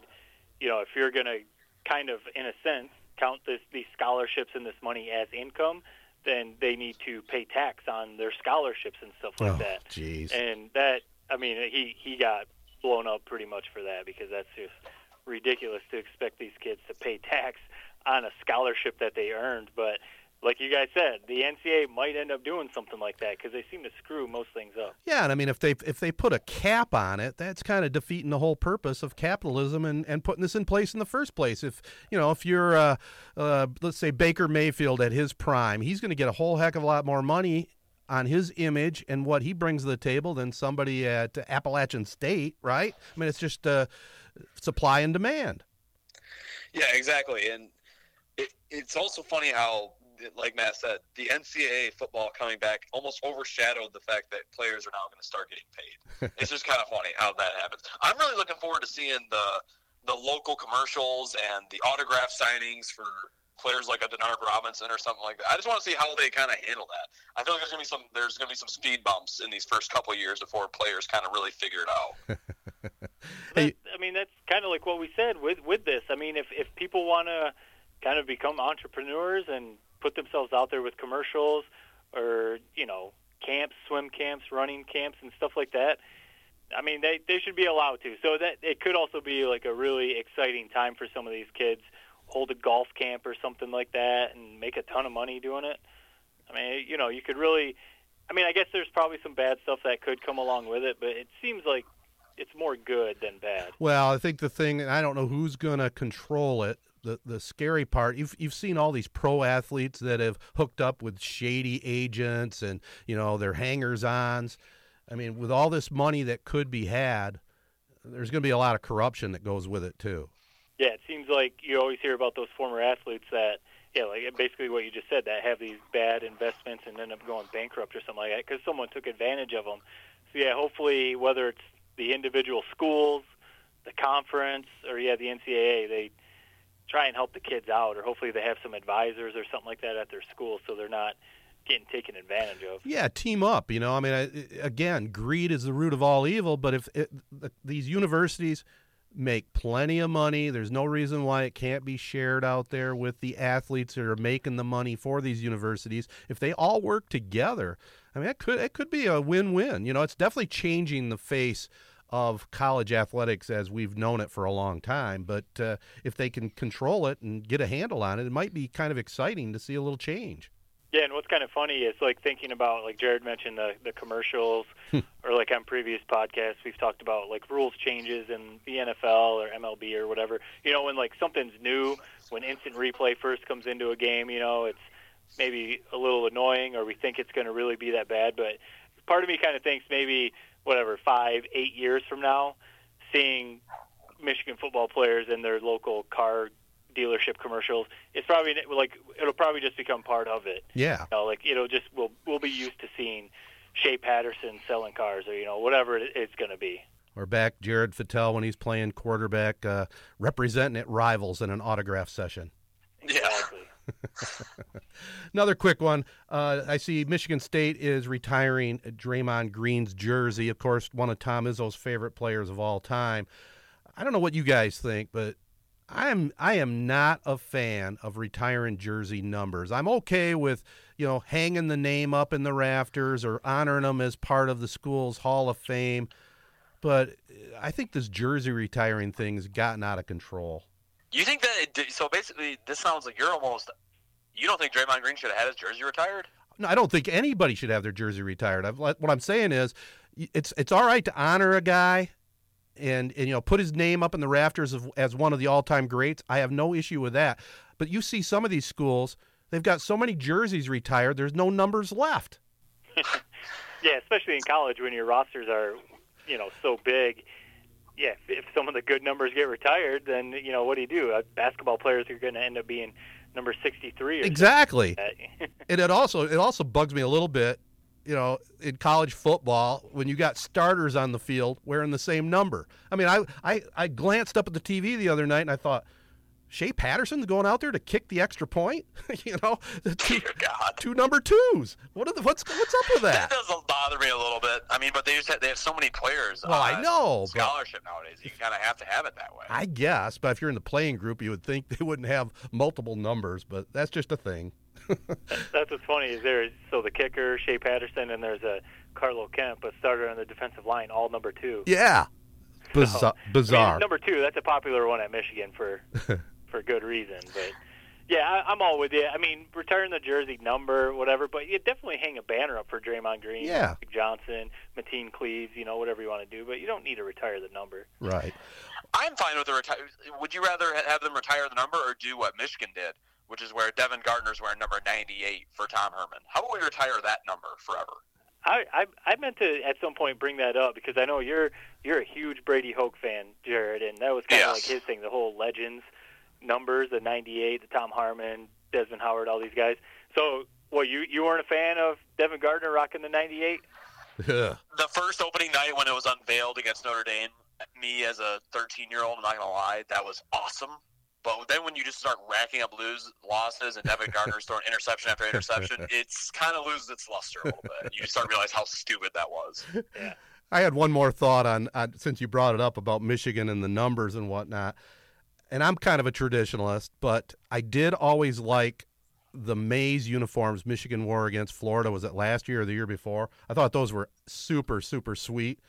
Speaker 5: you know, if you're going to kind of, in a sense, count this these scholarships and this money as income, then they need to pay tax on their scholarships and stuff like
Speaker 2: oh,
Speaker 5: that.
Speaker 2: Jeez.
Speaker 5: And that, I mean, he he got blown up pretty much for that because that's just ridiculous to expect these kids to pay tax on a scholarship that they earned. But like you guys said, the NCAA might end up doing something like that because they seem to screw most things up.
Speaker 2: Yeah, and I mean, if they if they put a cap on it, that's kind of defeating the whole purpose of capitalism and, and putting this in place in the first place. If you know, if you're uh, uh, let's say Baker Mayfield at his prime, he's going to get a whole heck of a lot more money on his image and what he brings to the table than somebody at Appalachian State, right? I mean, it's just uh, supply and demand.
Speaker 6: Yeah, exactly, and it, it's also funny how like Matt said, the NCAA football coming back almost overshadowed the fact that players are now going to start getting paid. it's just kind of funny how that happens. I'm really looking forward to seeing the the local commercials and the autograph signings for players like a Denard Robinson or something like that. I just want to see how they kind of handle that. I feel like there's going to be some there's going to be some speed bumps in these first couple of years before players kind of really figure it out.
Speaker 5: hey. I mean, that's kind of like what we said with with this. I mean, if if people want to kind of become entrepreneurs and put themselves out there with commercials or you know camps, swim camps, running camps, and stuff like that. I mean, they they should be allowed to. So that it could also be like a really exciting time for some of these kids. Hold a golf camp or something like that, and make a ton of money doing it. I mean, you know, you could really. I mean, I guess there's probably some bad stuff that could come along with it, but it seems like it's more good than bad.
Speaker 2: Well, I think the thing, I don't know who's going to control it the the scary part you've you've seen all these pro athletes that have hooked up with shady agents and you know their hangers ons. I mean with all this money that could be had there's going to be a lot of corruption that goes with it too.
Speaker 5: Yeah it seems like you always hear about those former athletes that yeah like basically what you just said that have these bad investments and end up going bankrupt or something like that because someone took advantage of them so yeah hopefully whether it's the individual schools the conference or yeah the ncaa they try and help the kids out, or hopefully they have some advisors or something like that at their school, so they're not getting taken advantage of.
Speaker 2: Yeah, team up. You know, I mean, I, again, greed is the root of all evil. But if it, these universities make plenty of money, there's no reason why it can't be shared out there with the athletes that are making the money for these universities. If they all work together, I mean, it could it could be a win-win. You know, it's definitely changing the face of college athletics as we've known it for a long time. But uh, if they can control it and get a handle on it, it might be kind of exciting to see a little change.
Speaker 5: Yeah, and what's kind of funny is like thinking about like Jared mentioned the the commercials, hmm. or like on previous podcasts we've talked about like rules changes in the NFL or MLB or whatever. You know, when like something's new, when instant replay first comes into a game, you know, it's maybe a little annoying, or we think it's going to really be that bad. But part of me kind of thinks maybe whatever five, eight years from now, seeing Michigan football players in their local car dealership commercials, it's probably like it'll probably just become part of it.
Speaker 2: Yeah,
Speaker 5: you know, like it'll just we'll we'll be used to seeing Shea Patterson selling cars or you know whatever it's going to be.
Speaker 2: Or back Jared Fattel when he's playing quarterback, uh, representing at rivals in an autograph session. Another quick one. Uh, I see Michigan State is retiring Draymond Green's jersey. Of course, one of Tom Izzo's favorite players of all time. I don't know what you guys think, but I am I am not a fan of retiring jersey numbers. I'm okay with you know hanging the name up in the rafters or honoring them as part of the school's Hall of Fame, but I think this jersey retiring thing's gotten out of control.
Speaker 6: You think that? It, so basically, this sounds like you're almost. You don't think Draymond Green should have had his jersey retired?
Speaker 2: No, I don't think anybody should have their jersey retired. I've, what I'm saying is, it's it's all right to honor a guy, and and you know put his name up in the rafters of, as one of the all time greats. I have no issue with that. But you see some of these schools, they've got so many jerseys retired. There's no numbers left.
Speaker 5: yeah, especially in college when your rosters are, you know, so big yeah, if some of the good numbers get retired, then you know what do you do? Uh, basketball players are going to end up being number sixty-three.
Speaker 2: exactly. and it also it also bugs me a little bit, you know, in college football when you got starters on the field wearing the same number. I mean, I I, I glanced up at the TV the other night and I thought, Shea Patterson's going out there to kick the extra point. you know, two,
Speaker 6: Dear God.
Speaker 2: two number twos. What are the, what's what's up with
Speaker 6: That
Speaker 2: that?
Speaker 6: does bother me a little bit. I mean, but they just have, they have so many players.
Speaker 2: Well, I
Speaker 6: uh,
Speaker 2: know,
Speaker 6: scholarship nowadays. You kind of have to have it that way.
Speaker 2: I guess, but if you're in the playing group, you would think they wouldn't have multiple numbers, but that's just a thing.
Speaker 5: That's what's funny is there. So the kicker, Shea Patterson, and there's a Carlo Kemp, a starter on the defensive line, all number two.
Speaker 2: Yeah, Bizarre.
Speaker 5: I mean,
Speaker 2: bizarre.
Speaker 5: number two, that's a popular one at Michigan for for good reason. But yeah, I, I'm all with you. I mean, return the jersey number, whatever. But you definitely hang a banner up for Draymond Green,
Speaker 2: Yeah.
Speaker 5: Johnson, Mateen Cleaves, you know, whatever you want to do. But you don't need to retire the number.
Speaker 2: right.
Speaker 6: I'm fine with the retire. Would you rather have them retire the number or do what Michigan did, which is where Devin Gardner's wearing number 98 for Tom Harmon? How about we retire that number forever?
Speaker 5: I, I I meant to at some point bring that up because I know you're you're a huge Brady Hoke fan, Jared, and that was kind of
Speaker 6: Yes.
Speaker 5: like his thing, the whole legends numbers, the '98, the Tom Harmon, Desmond Howard, all these guys. So, well, you you weren't a fan of Devin Gardner rocking the '98?
Speaker 2: Ugh.
Speaker 6: The first opening night when it was unveiled against Notre Dame, me as a 13 year old, I'm not gonna lie, that was awesome. But then when you just start racking up lose losses and Devin Gardner's throwing interception after interception, it's kind of loses its luster a little bit. You start to realize how stupid that was. Yeah.
Speaker 2: I had one more thought on, on since you brought it up about Michigan and the numbers and whatnot. And I'm kind of a traditionalist, but I did always like the maize uniforms Michigan wore against Florida. Was it last year or the year before? I thought those were super, super sweet.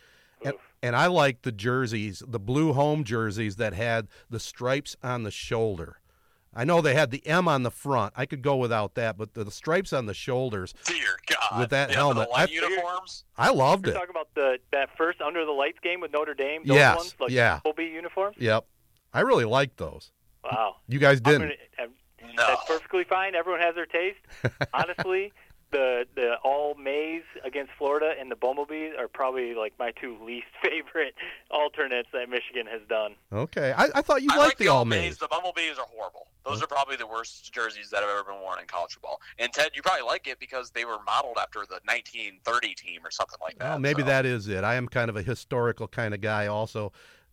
Speaker 2: And, and I like the jerseys, the blue home jerseys that had the stripes on the shoulder. I know they had the M on the front. I could go without that, but the, the stripes on the shoulders,
Speaker 6: Dear God.
Speaker 2: With that
Speaker 6: yeah,
Speaker 2: helmet,
Speaker 6: The light
Speaker 2: I-
Speaker 6: uniforms.
Speaker 2: I loved
Speaker 5: You're
Speaker 2: it.
Speaker 5: talking about the that first under the lights game with Notre Dame. Those
Speaker 2: Yes,
Speaker 5: ones, like
Speaker 2: yeah.
Speaker 5: Colby uniforms.
Speaker 2: Yep. I really liked those.
Speaker 5: Wow.
Speaker 2: You guys didn't.
Speaker 5: gonna- I'm-
Speaker 6: No.
Speaker 5: That's perfectly fine. Everyone has their taste. Honestly, the the all maize against Florida and the bumblebees are probably like my two least favorite alternates that Michigan has done.
Speaker 2: Okay, I, I thought you
Speaker 6: I
Speaker 2: liked
Speaker 6: like
Speaker 2: the all maize.
Speaker 6: The bumblebees are horrible. Those are probably the worst jerseys that have ever been worn in college football. And Ted, you probably like it because they were modeled after the 1930 team or something like that.
Speaker 2: Well, maybe
Speaker 6: so.
Speaker 2: that is it. I am kind of a historical kind of guy, also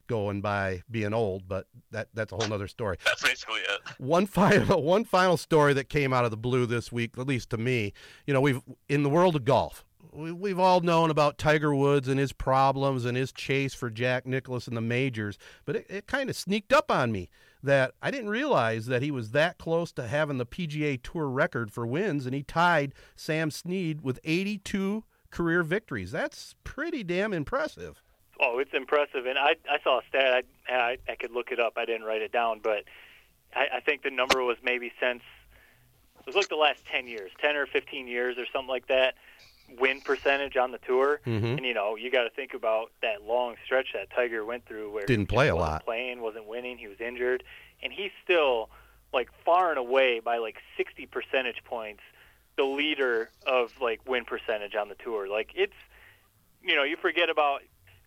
Speaker 2: going by being old, but that that's a whole other story.
Speaker 6: That's basically it.
Speaker 2: One final one final story that came out of the blue this week, at least to me. You know, we've in the world of golf. We, we've all known about Tiger Woods and his problems and his chase for Jack Nicklaus in the majors, but it, it kind of sneaked up on me that I didn't realize that he was that close to having the PGA Tour record for wins, and he tied Sam Snead with 82 career victories. That's pretty damn impressive.
Speaker 5: Oh, it's impressive, and I I saw a stat. I I, I could look it up. I didn't write it down, but I, I think the number was maybe since it was like the last ten years, ten or fifteen years, or something like that. Win percentage on the tour,
Speaker 2: Mhm.
Speaker 5: and you know you got to think about that long stretch that Tiger went through, where
Speaker 2: Didn't play a
Speaker 5: wasn't
Speaker 2: lot.
Speaker 5: playing, wasn't winning, he was injured, and he's still like far and away by like sixty percentage points the leader of like win percentage on the tour. Like it's you know, you forget about.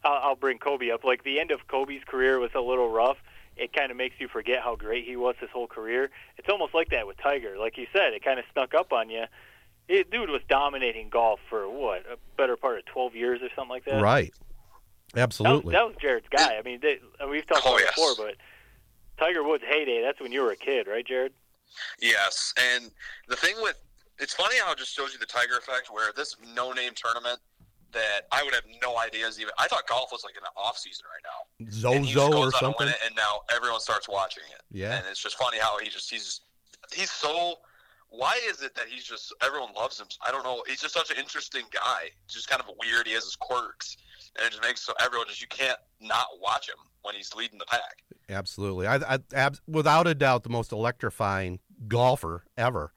Speaker 5: I'll, I'll bring Kobe up. Like the end of Kobe's career was a little rough. It kind of makes you forget how great he was his whole career. It's almost like that with Tiger. Like you said, it kind of snuck up on you. It, dude was dominating golf for what a better part of twelve years or something like that.
Speaker 2: Right.
Speaker 5: That was,
Speaker 2: Absolutely.
Speaker 5: that was Jared's guy. I mean, they, we've talked
Speaker 6: Oh,
Speaker 5: about
Speaker 6: yes.
Speaker 5: before, but Tiger Woods' heyday. That's when you were a kid, right, Jared?
Speaker 6: Yes, and the thing with it's funny how it just shows you the Tiger effect, where this no-name tournament that I would have no ideas even. I thought golf was like in the off season right now. And he just
Speaker 2: Zozo or something.
Speaker 6: and now everyone starts watching it.
Speaker 2: Yeah.
Speaker 6: and it's just funny how he just he's he's so. Why is it that he's just everyone loves him? I don't know. He's just such an interesting guy. Just kind of weird. He has his quirks, and it just makes so everyone just you can't not watch him when he's leading the pack.
Speaker 2: Absolutely. I, I ab, without a doubt the most electrifying golfer ever.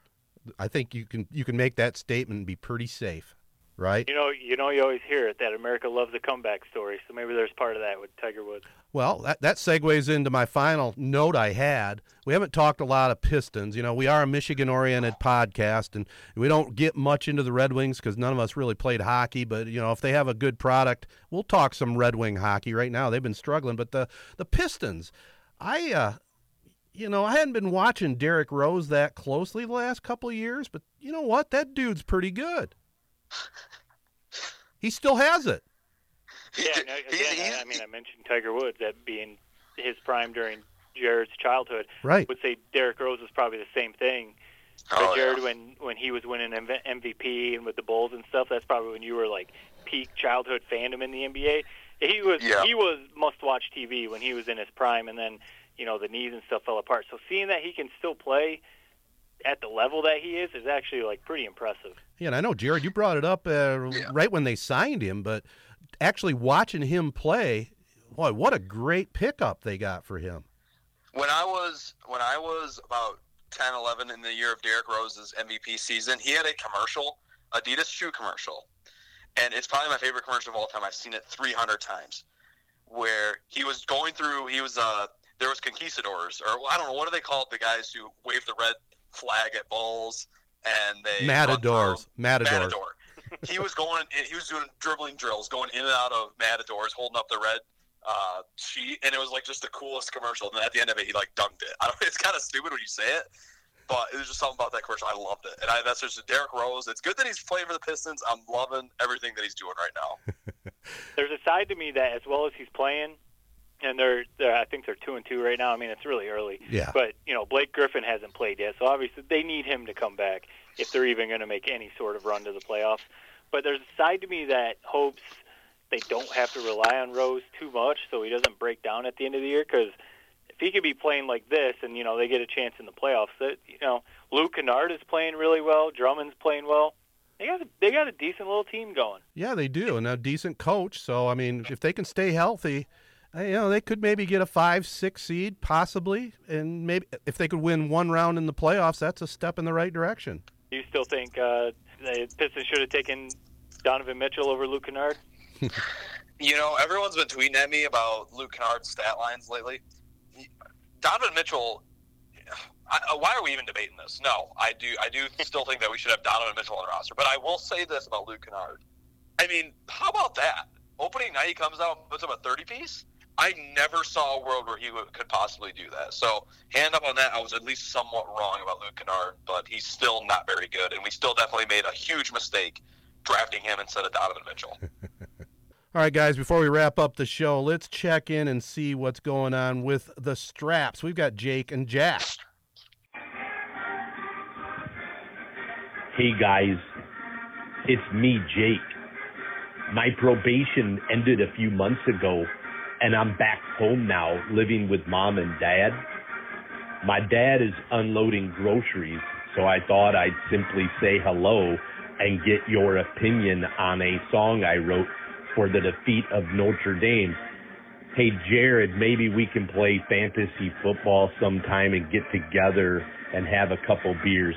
Speaker 2: I think you can you can make that statement and be pretty safe, right?
Speaker 5: You know, you know, you always hear it that America loves a comeback story. So maybe there's part of that with Tiger Woods.
Speaker 2: Well, that, that segues into my final note I had. We haven't talked a lot of Pistons. You know, we are a Michigan oriented podcast, and we don't get much into the Red Wings because none of us really played hockey. But, you know, if they have a good product, we'll talk some Red Wing hockey. Right now, they've been struggling. But the, the Pistons, I, uh, you know, I hadn't been watching Derrick Rose that closely the last couple of years, but you know what? That dude's pretty good. He still has it.
Speaker 5: Yeah, no, again,
Speaker 6: he's-
Speaker 5: I, I mean, I mentioned Tiger Woods that being his prime during Jared's childhood.
Speaker 2: Right.
Speaker 5: Would say Derrick Rose was probably the same thing.
Speaker 6: Oh,
Speaker 5: but Jared,
Speaker 6: yeah.
Speaker 5: when when he was winning MV- MVP and with the Bulls and stuff, that's probably when you were like peak childhood fandom in the NBA. He was
Speaker 6: Yeah.
Speaker 5: he was must watch TV when he was in his prime, and then you know the knees and stuff fell apart. So seeing that he can still play at the level that he is is actually like pretty impressive.
Speaker 2: Yeah, and I know Jared, you brought it up uh,
Speaker 6: Yeah.
Speaker 2: right when they signed him, but actually watching him play, boy, what a great pickup they got for him.
Speaker 6: when I was when I was about 10, 11 in the year of Derrick Rose's MVP season, he had a commercial, Adidas shoe commercial, and it's probably my favorite commercial of all time. I've seen it 300 times, where he was going through. He was uh there was conquistadors, or I don't know what do they call it, the guys who wave the red flag at balls and they
Speaker 2: Matadors. Matadors.
Speaker 6: Matador. he was going. He was doing dribbling drills, going in and out of matadors, holding up the red uh, sheet, and it was like just the coolest commercial. And at the end of it, he like dunked it. I don't, it's kind of stupid when you say it, but it was just something about that commercial. I loved it, and I, that's just Derrick Rose. It's good that he's playing for the Pistons. I'm loving everything that he's doing right now.
Speaker 5: There's a side to me that as well as he's playing, and they're, they're I think they're two and two right now. I mean it's really early.
Speaker 2: Yeah.
Speaker 5: But you know Blake Griffin hasn't played yet, so obviously they need him to come back if they're even going to make any sort of run to the playoffs. But there's a side to me that hopes they don't have to rely on Rose too much, so he doesn't break down at the end of the year. Because if he could be playing like this, and you know they get a chance in the playoffs, that you know Luke Kennard is playing really well, Drummond's playing well. They got a, they got a decent little team going.
Speaker 2: Yeah, they do, and a decent coach. So, I mean, if they can stay healthy, you know, they could maybe get a five, six seed, possibly, and maybe if they could win one round in the playoffs, that's a step in the right direction.
Speaker 5: You still think uh, the Pistons should have taken Donovan Mitchell over Luke Kennard?
Speaker 6: You know, everyone's been tweeting at me about Luke Kennard's stat lines lately. Donovan Mitchell. I, uh, why are we even debating this? No, I do. I do still think that we should have Donovan Mitchell on the roster. But I will say this about Luke Kennard. I mean, how about that? Opening night, he comes out and puts up a thirty piece. I never saw a world where he would, could possibly do that. So, hand up on that. I was at least somewhat wrong about Luke Kennard, but he's still not very good, and we still definitely made a huge mistake drafting him instead of Donovan Mitchell.
Speaker 2: All right, guys, before we wrap up the show, let's check in and see what's going on with the straps. We've got Jake and Jack.
Speaker 7: Hey guys, it's me, Jake. My probation ended a few months ago, and I'm back home now living with mom and dad. My dad is unloading groceries, so I thought I'd simply say hello and get your opinion on a song I wrote for the defeat of Notre Dame. Hey Jared, maybe we can play fantasy football sometime and get together and have a couple beers.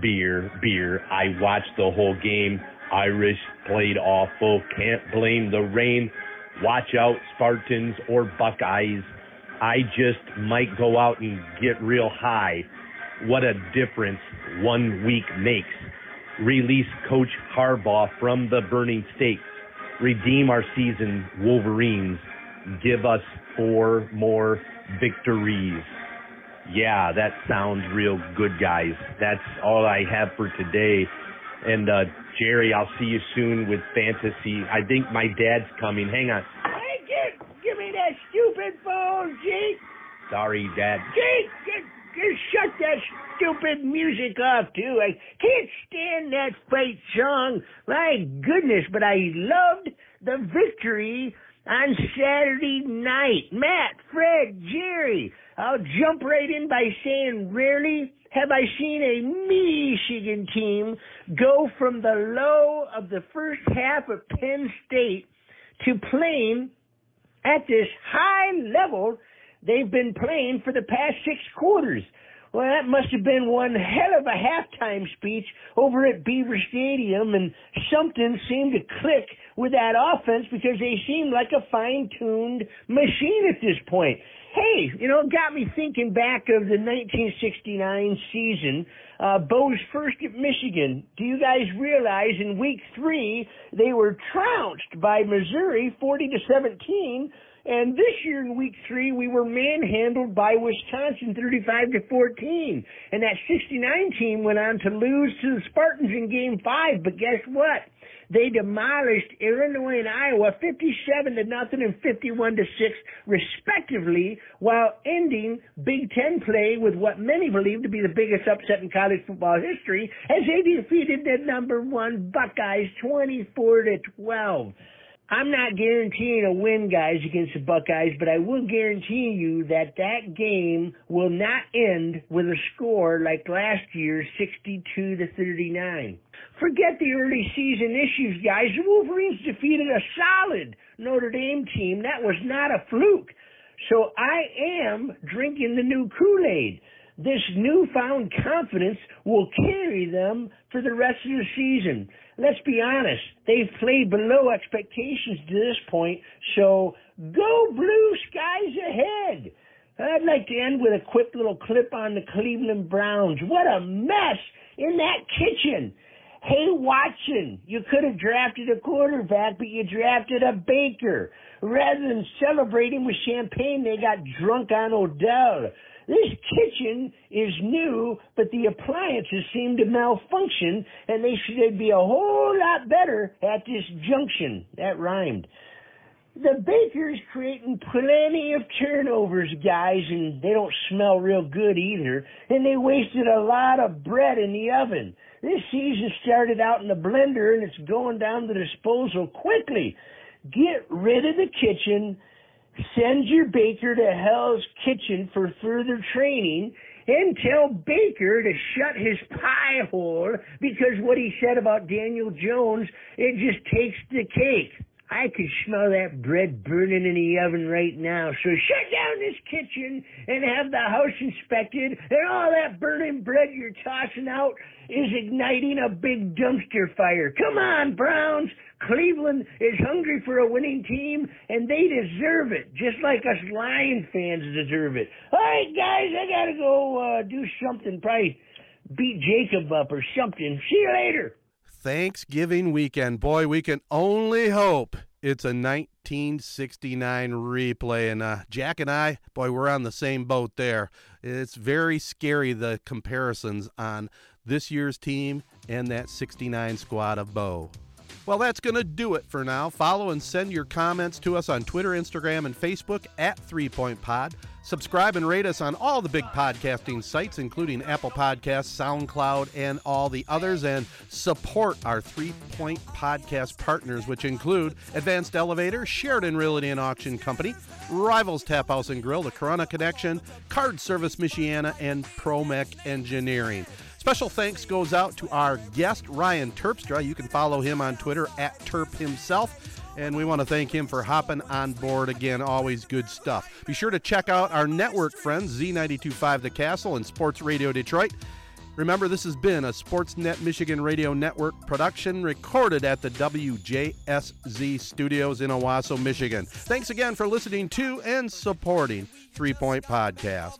Speaker 7: Beer, beer. I watched the whole game. Irish played awful. Can't blame the rain. Watch out, Spartans or Buckeyes. I just might go out and get real high. What a difference one week makes. Release Coach Harbaugh from the burning stakes. Redeem our season, Wolverines. Give us four more victories. Yeah, that sounds real good, guys. That's all I have for today. And uh Jerry, I'll see you soon with fantasy. I think my dad's coming. Hang on.
Speaker 8: Hey, give, give me that stupid phone, Jake.
Speaker 7: Sorry, Dad.
Speaker 8: Jake, just, just shut that stupid music off, too. I can't stand that fight song. My goodness, but I loved the victory on Saturday night. Matt, Fred, Jerry, I'll jump right in by saying, rarely have I seen a Michigan team go from the low of the first half of Penn State to playing at this high level they've been playing for the past six quarters. Well, that must have been one hell of a halftime speech over at Beaver Stadium, and something seemed to click with that offense because they seem like a fine-tuned machine at this point. Hey, you know, it got me thinking back of the 1969 season, uh, Bo's first at Michigan. Do you guys realize in week three they were trounced by Missouri 40 to 17 And this year in week three, we were manhandled by Wisconsin 35 to 14. And that 69 team went on to lose to the Spartans in game five. But guess what? They demolished Illinois and Iowa 57 to nothing and 51 to 6 respectively while ending Big 10 play with what many believe to be the biggest upset in college football history as they defeated the number 1 Buckeyes 24 to 12. I'm not guaranteeing a win, guys, against the Buckeyes, but I will guarantee you that that game will not end with a score like last year's 62 to 39. Forget the early season issues, guys. The Wolverines defeated a solid Notre Dame team. That was not a fluke. So I am drinking the new Kool-Aid. This newfound confidence will carry them for the rest of the season let's be honest, they've played below expectations to this point, so go blue skies ahead. I'd like to end with a quick little clip on the Cleveland Browns. What a mess in that kitchen. Hey, Watson, you could have drafted a quarterback, but you drafted a baker. Rather than celebrating with champagne, they got drunk on Odell. This kitchen is new, but the appliances seem to malfunction, and they should be a whole lot better at this junction. That rhymed. The baker's creating plenty of turnovers, guys, and they don't smell real good either. And they wasted a lot of bread in the oven. This season started out in the blender and it's going down the disposal quickly. Get rid of the kitchen Send your baker to Hell's Kitchen for further training and tell Baker to shut his pie hole because what he said about Daniel Jones, it just takes the cake. I could smell that bread burning in the oven right now. So shut down this kitchen and have the house inspected and all that burning bread you're tossing out is igniting a big dumpster fire. Come on, Browns. Cleveland is hungry for a winning team, and they deserve it, just like us Lion fans deserve it. All right, guys, I gotta go uh, do something. Probably beat Jacob up or something. See you later.
Speaker 2: Thanksgiving weekend. Boy, we can only hope it's a 1969 replay. And uh, Jack and I, boy, we're on the same boat there. It's very scary, the comparisons on this year's team and that 69 squad of Bo. Well, that's going to do it for now. Follow and send your comments to us on Twitter, Instagram, and Facebook at Three Point Pod. Subscribe and rate us on all the big podcasting sites, including Apple Podcasts, SoundCloud, and all the others. And support our Three Point Podcast partners, which include Advanced Elevator, Sheridan Realty and Auction Company, Rivals Tap House and Grill, The Corunna Connection, Card Service Michiana, and Promec Engineering. Special thanks goes out to our guest, Ryan Terpstra. You can follow him on Twitter at Terp himself. And we want to thank him for hopping on board again. Always good stuff. Be sure to check out our network friends, Z925 The Castle and Sports Radio Detroit. Remember, this has been a Sportsnet Michigan Radio Network production recorded at the WJSZ studios in Owosso, Michigan. Thanks again for listening to and supporting Three Point Podcast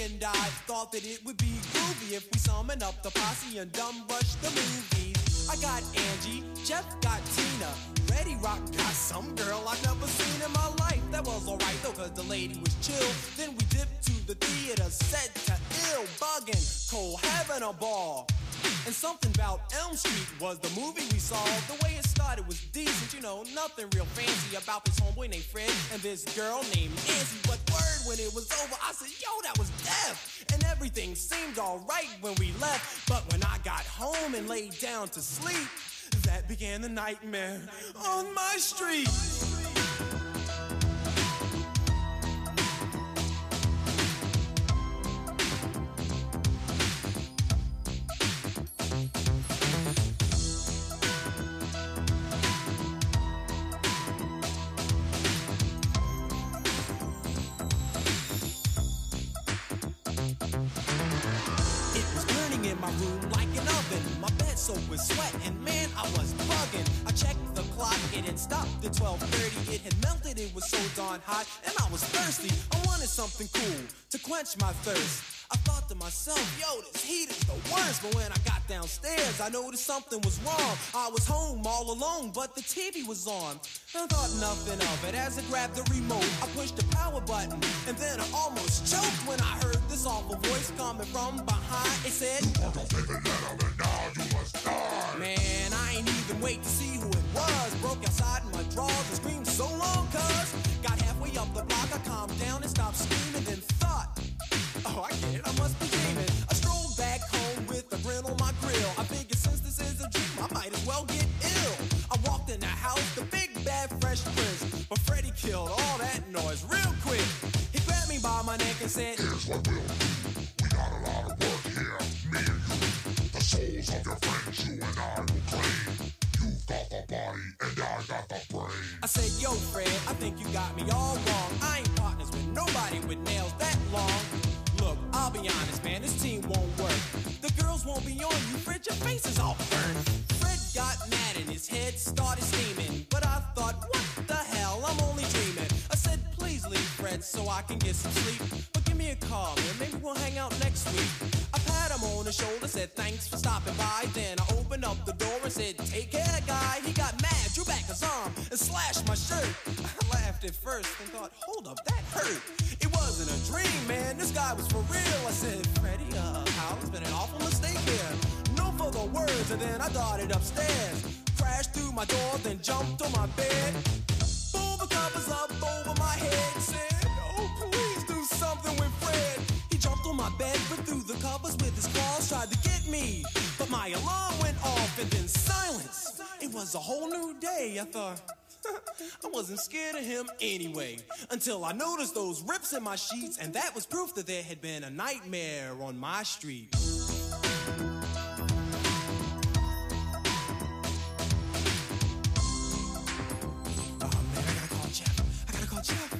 Speaker 2: and I thought that it would be groovy if we summon up the posse and dumb rush the movies. I got Angie, Jeff got Tina, Ready Rock got some girl I've never seen in my life. That was alright though, cause the lady was chill. Then we dipped to the theater, set to ill, bugging, cold having a ball. And something about Elm Street was the movie we saw. The way it started was decent, you know, nothing real fancy about this homeboy named Fred and this girl named Nancy. But word when it was over, I said, yo, that was death. And everything seemed alright when we left. But when I got home and laid down to sleep, that began the nightmare on my street. Soaked with sweat, and man, I was bugging. I checked the clock, it had stopped at 12:30. It had melted, it was so darn hot, and I was thirsty. I wanted something cool to quench my thirst.
Speaker 9: I thought to myself, yo, this heat is the worst. But when I got downstairs, I noticed something was wrong. I was home all alone, but the TV was on. I thought nothing of it as I grabbed the remote. I pushed the power button, and then I almost choked when I heard this awful voice coming from behind. It said, Man, I ain't even wait to see who it was. Broke outside in my drawers and screamed so long, cuz. Got halfway up the block, I calmed down and stopped screaming, then thought, Oh, I get it, I must be I thought. I wasn't scared of him anyway, until I noticed those rips in my sheets, and that was proof that there had been a nightmare on my street. Oh, man, I gotta call Jeff. I gotta call Jeff.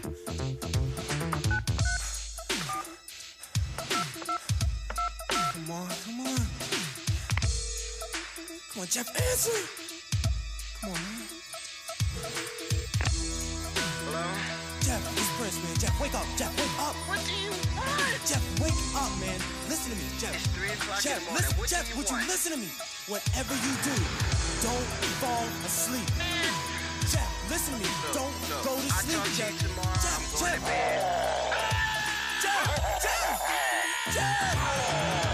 Speaker 9: Come on, come on. Come on, Jeff, answer. Jeff. It's 3 o'clock Jeff,
Speaker 10: in the morning.
Speaker 9: listen, Jeff, would you listen to me? Whatever you do, don't fall asleep. Jeff, listen to me. don't go to sleep, Jeff.
Speaker 10: you tomorrow.
Speaker 9: Jeff,
Speaker 10: I'm going
Speaker 9: Jeff.
Speaker 10: to bed.
Speaker 9: Jeff, Jeff, Jeff, Jeff, Jeff.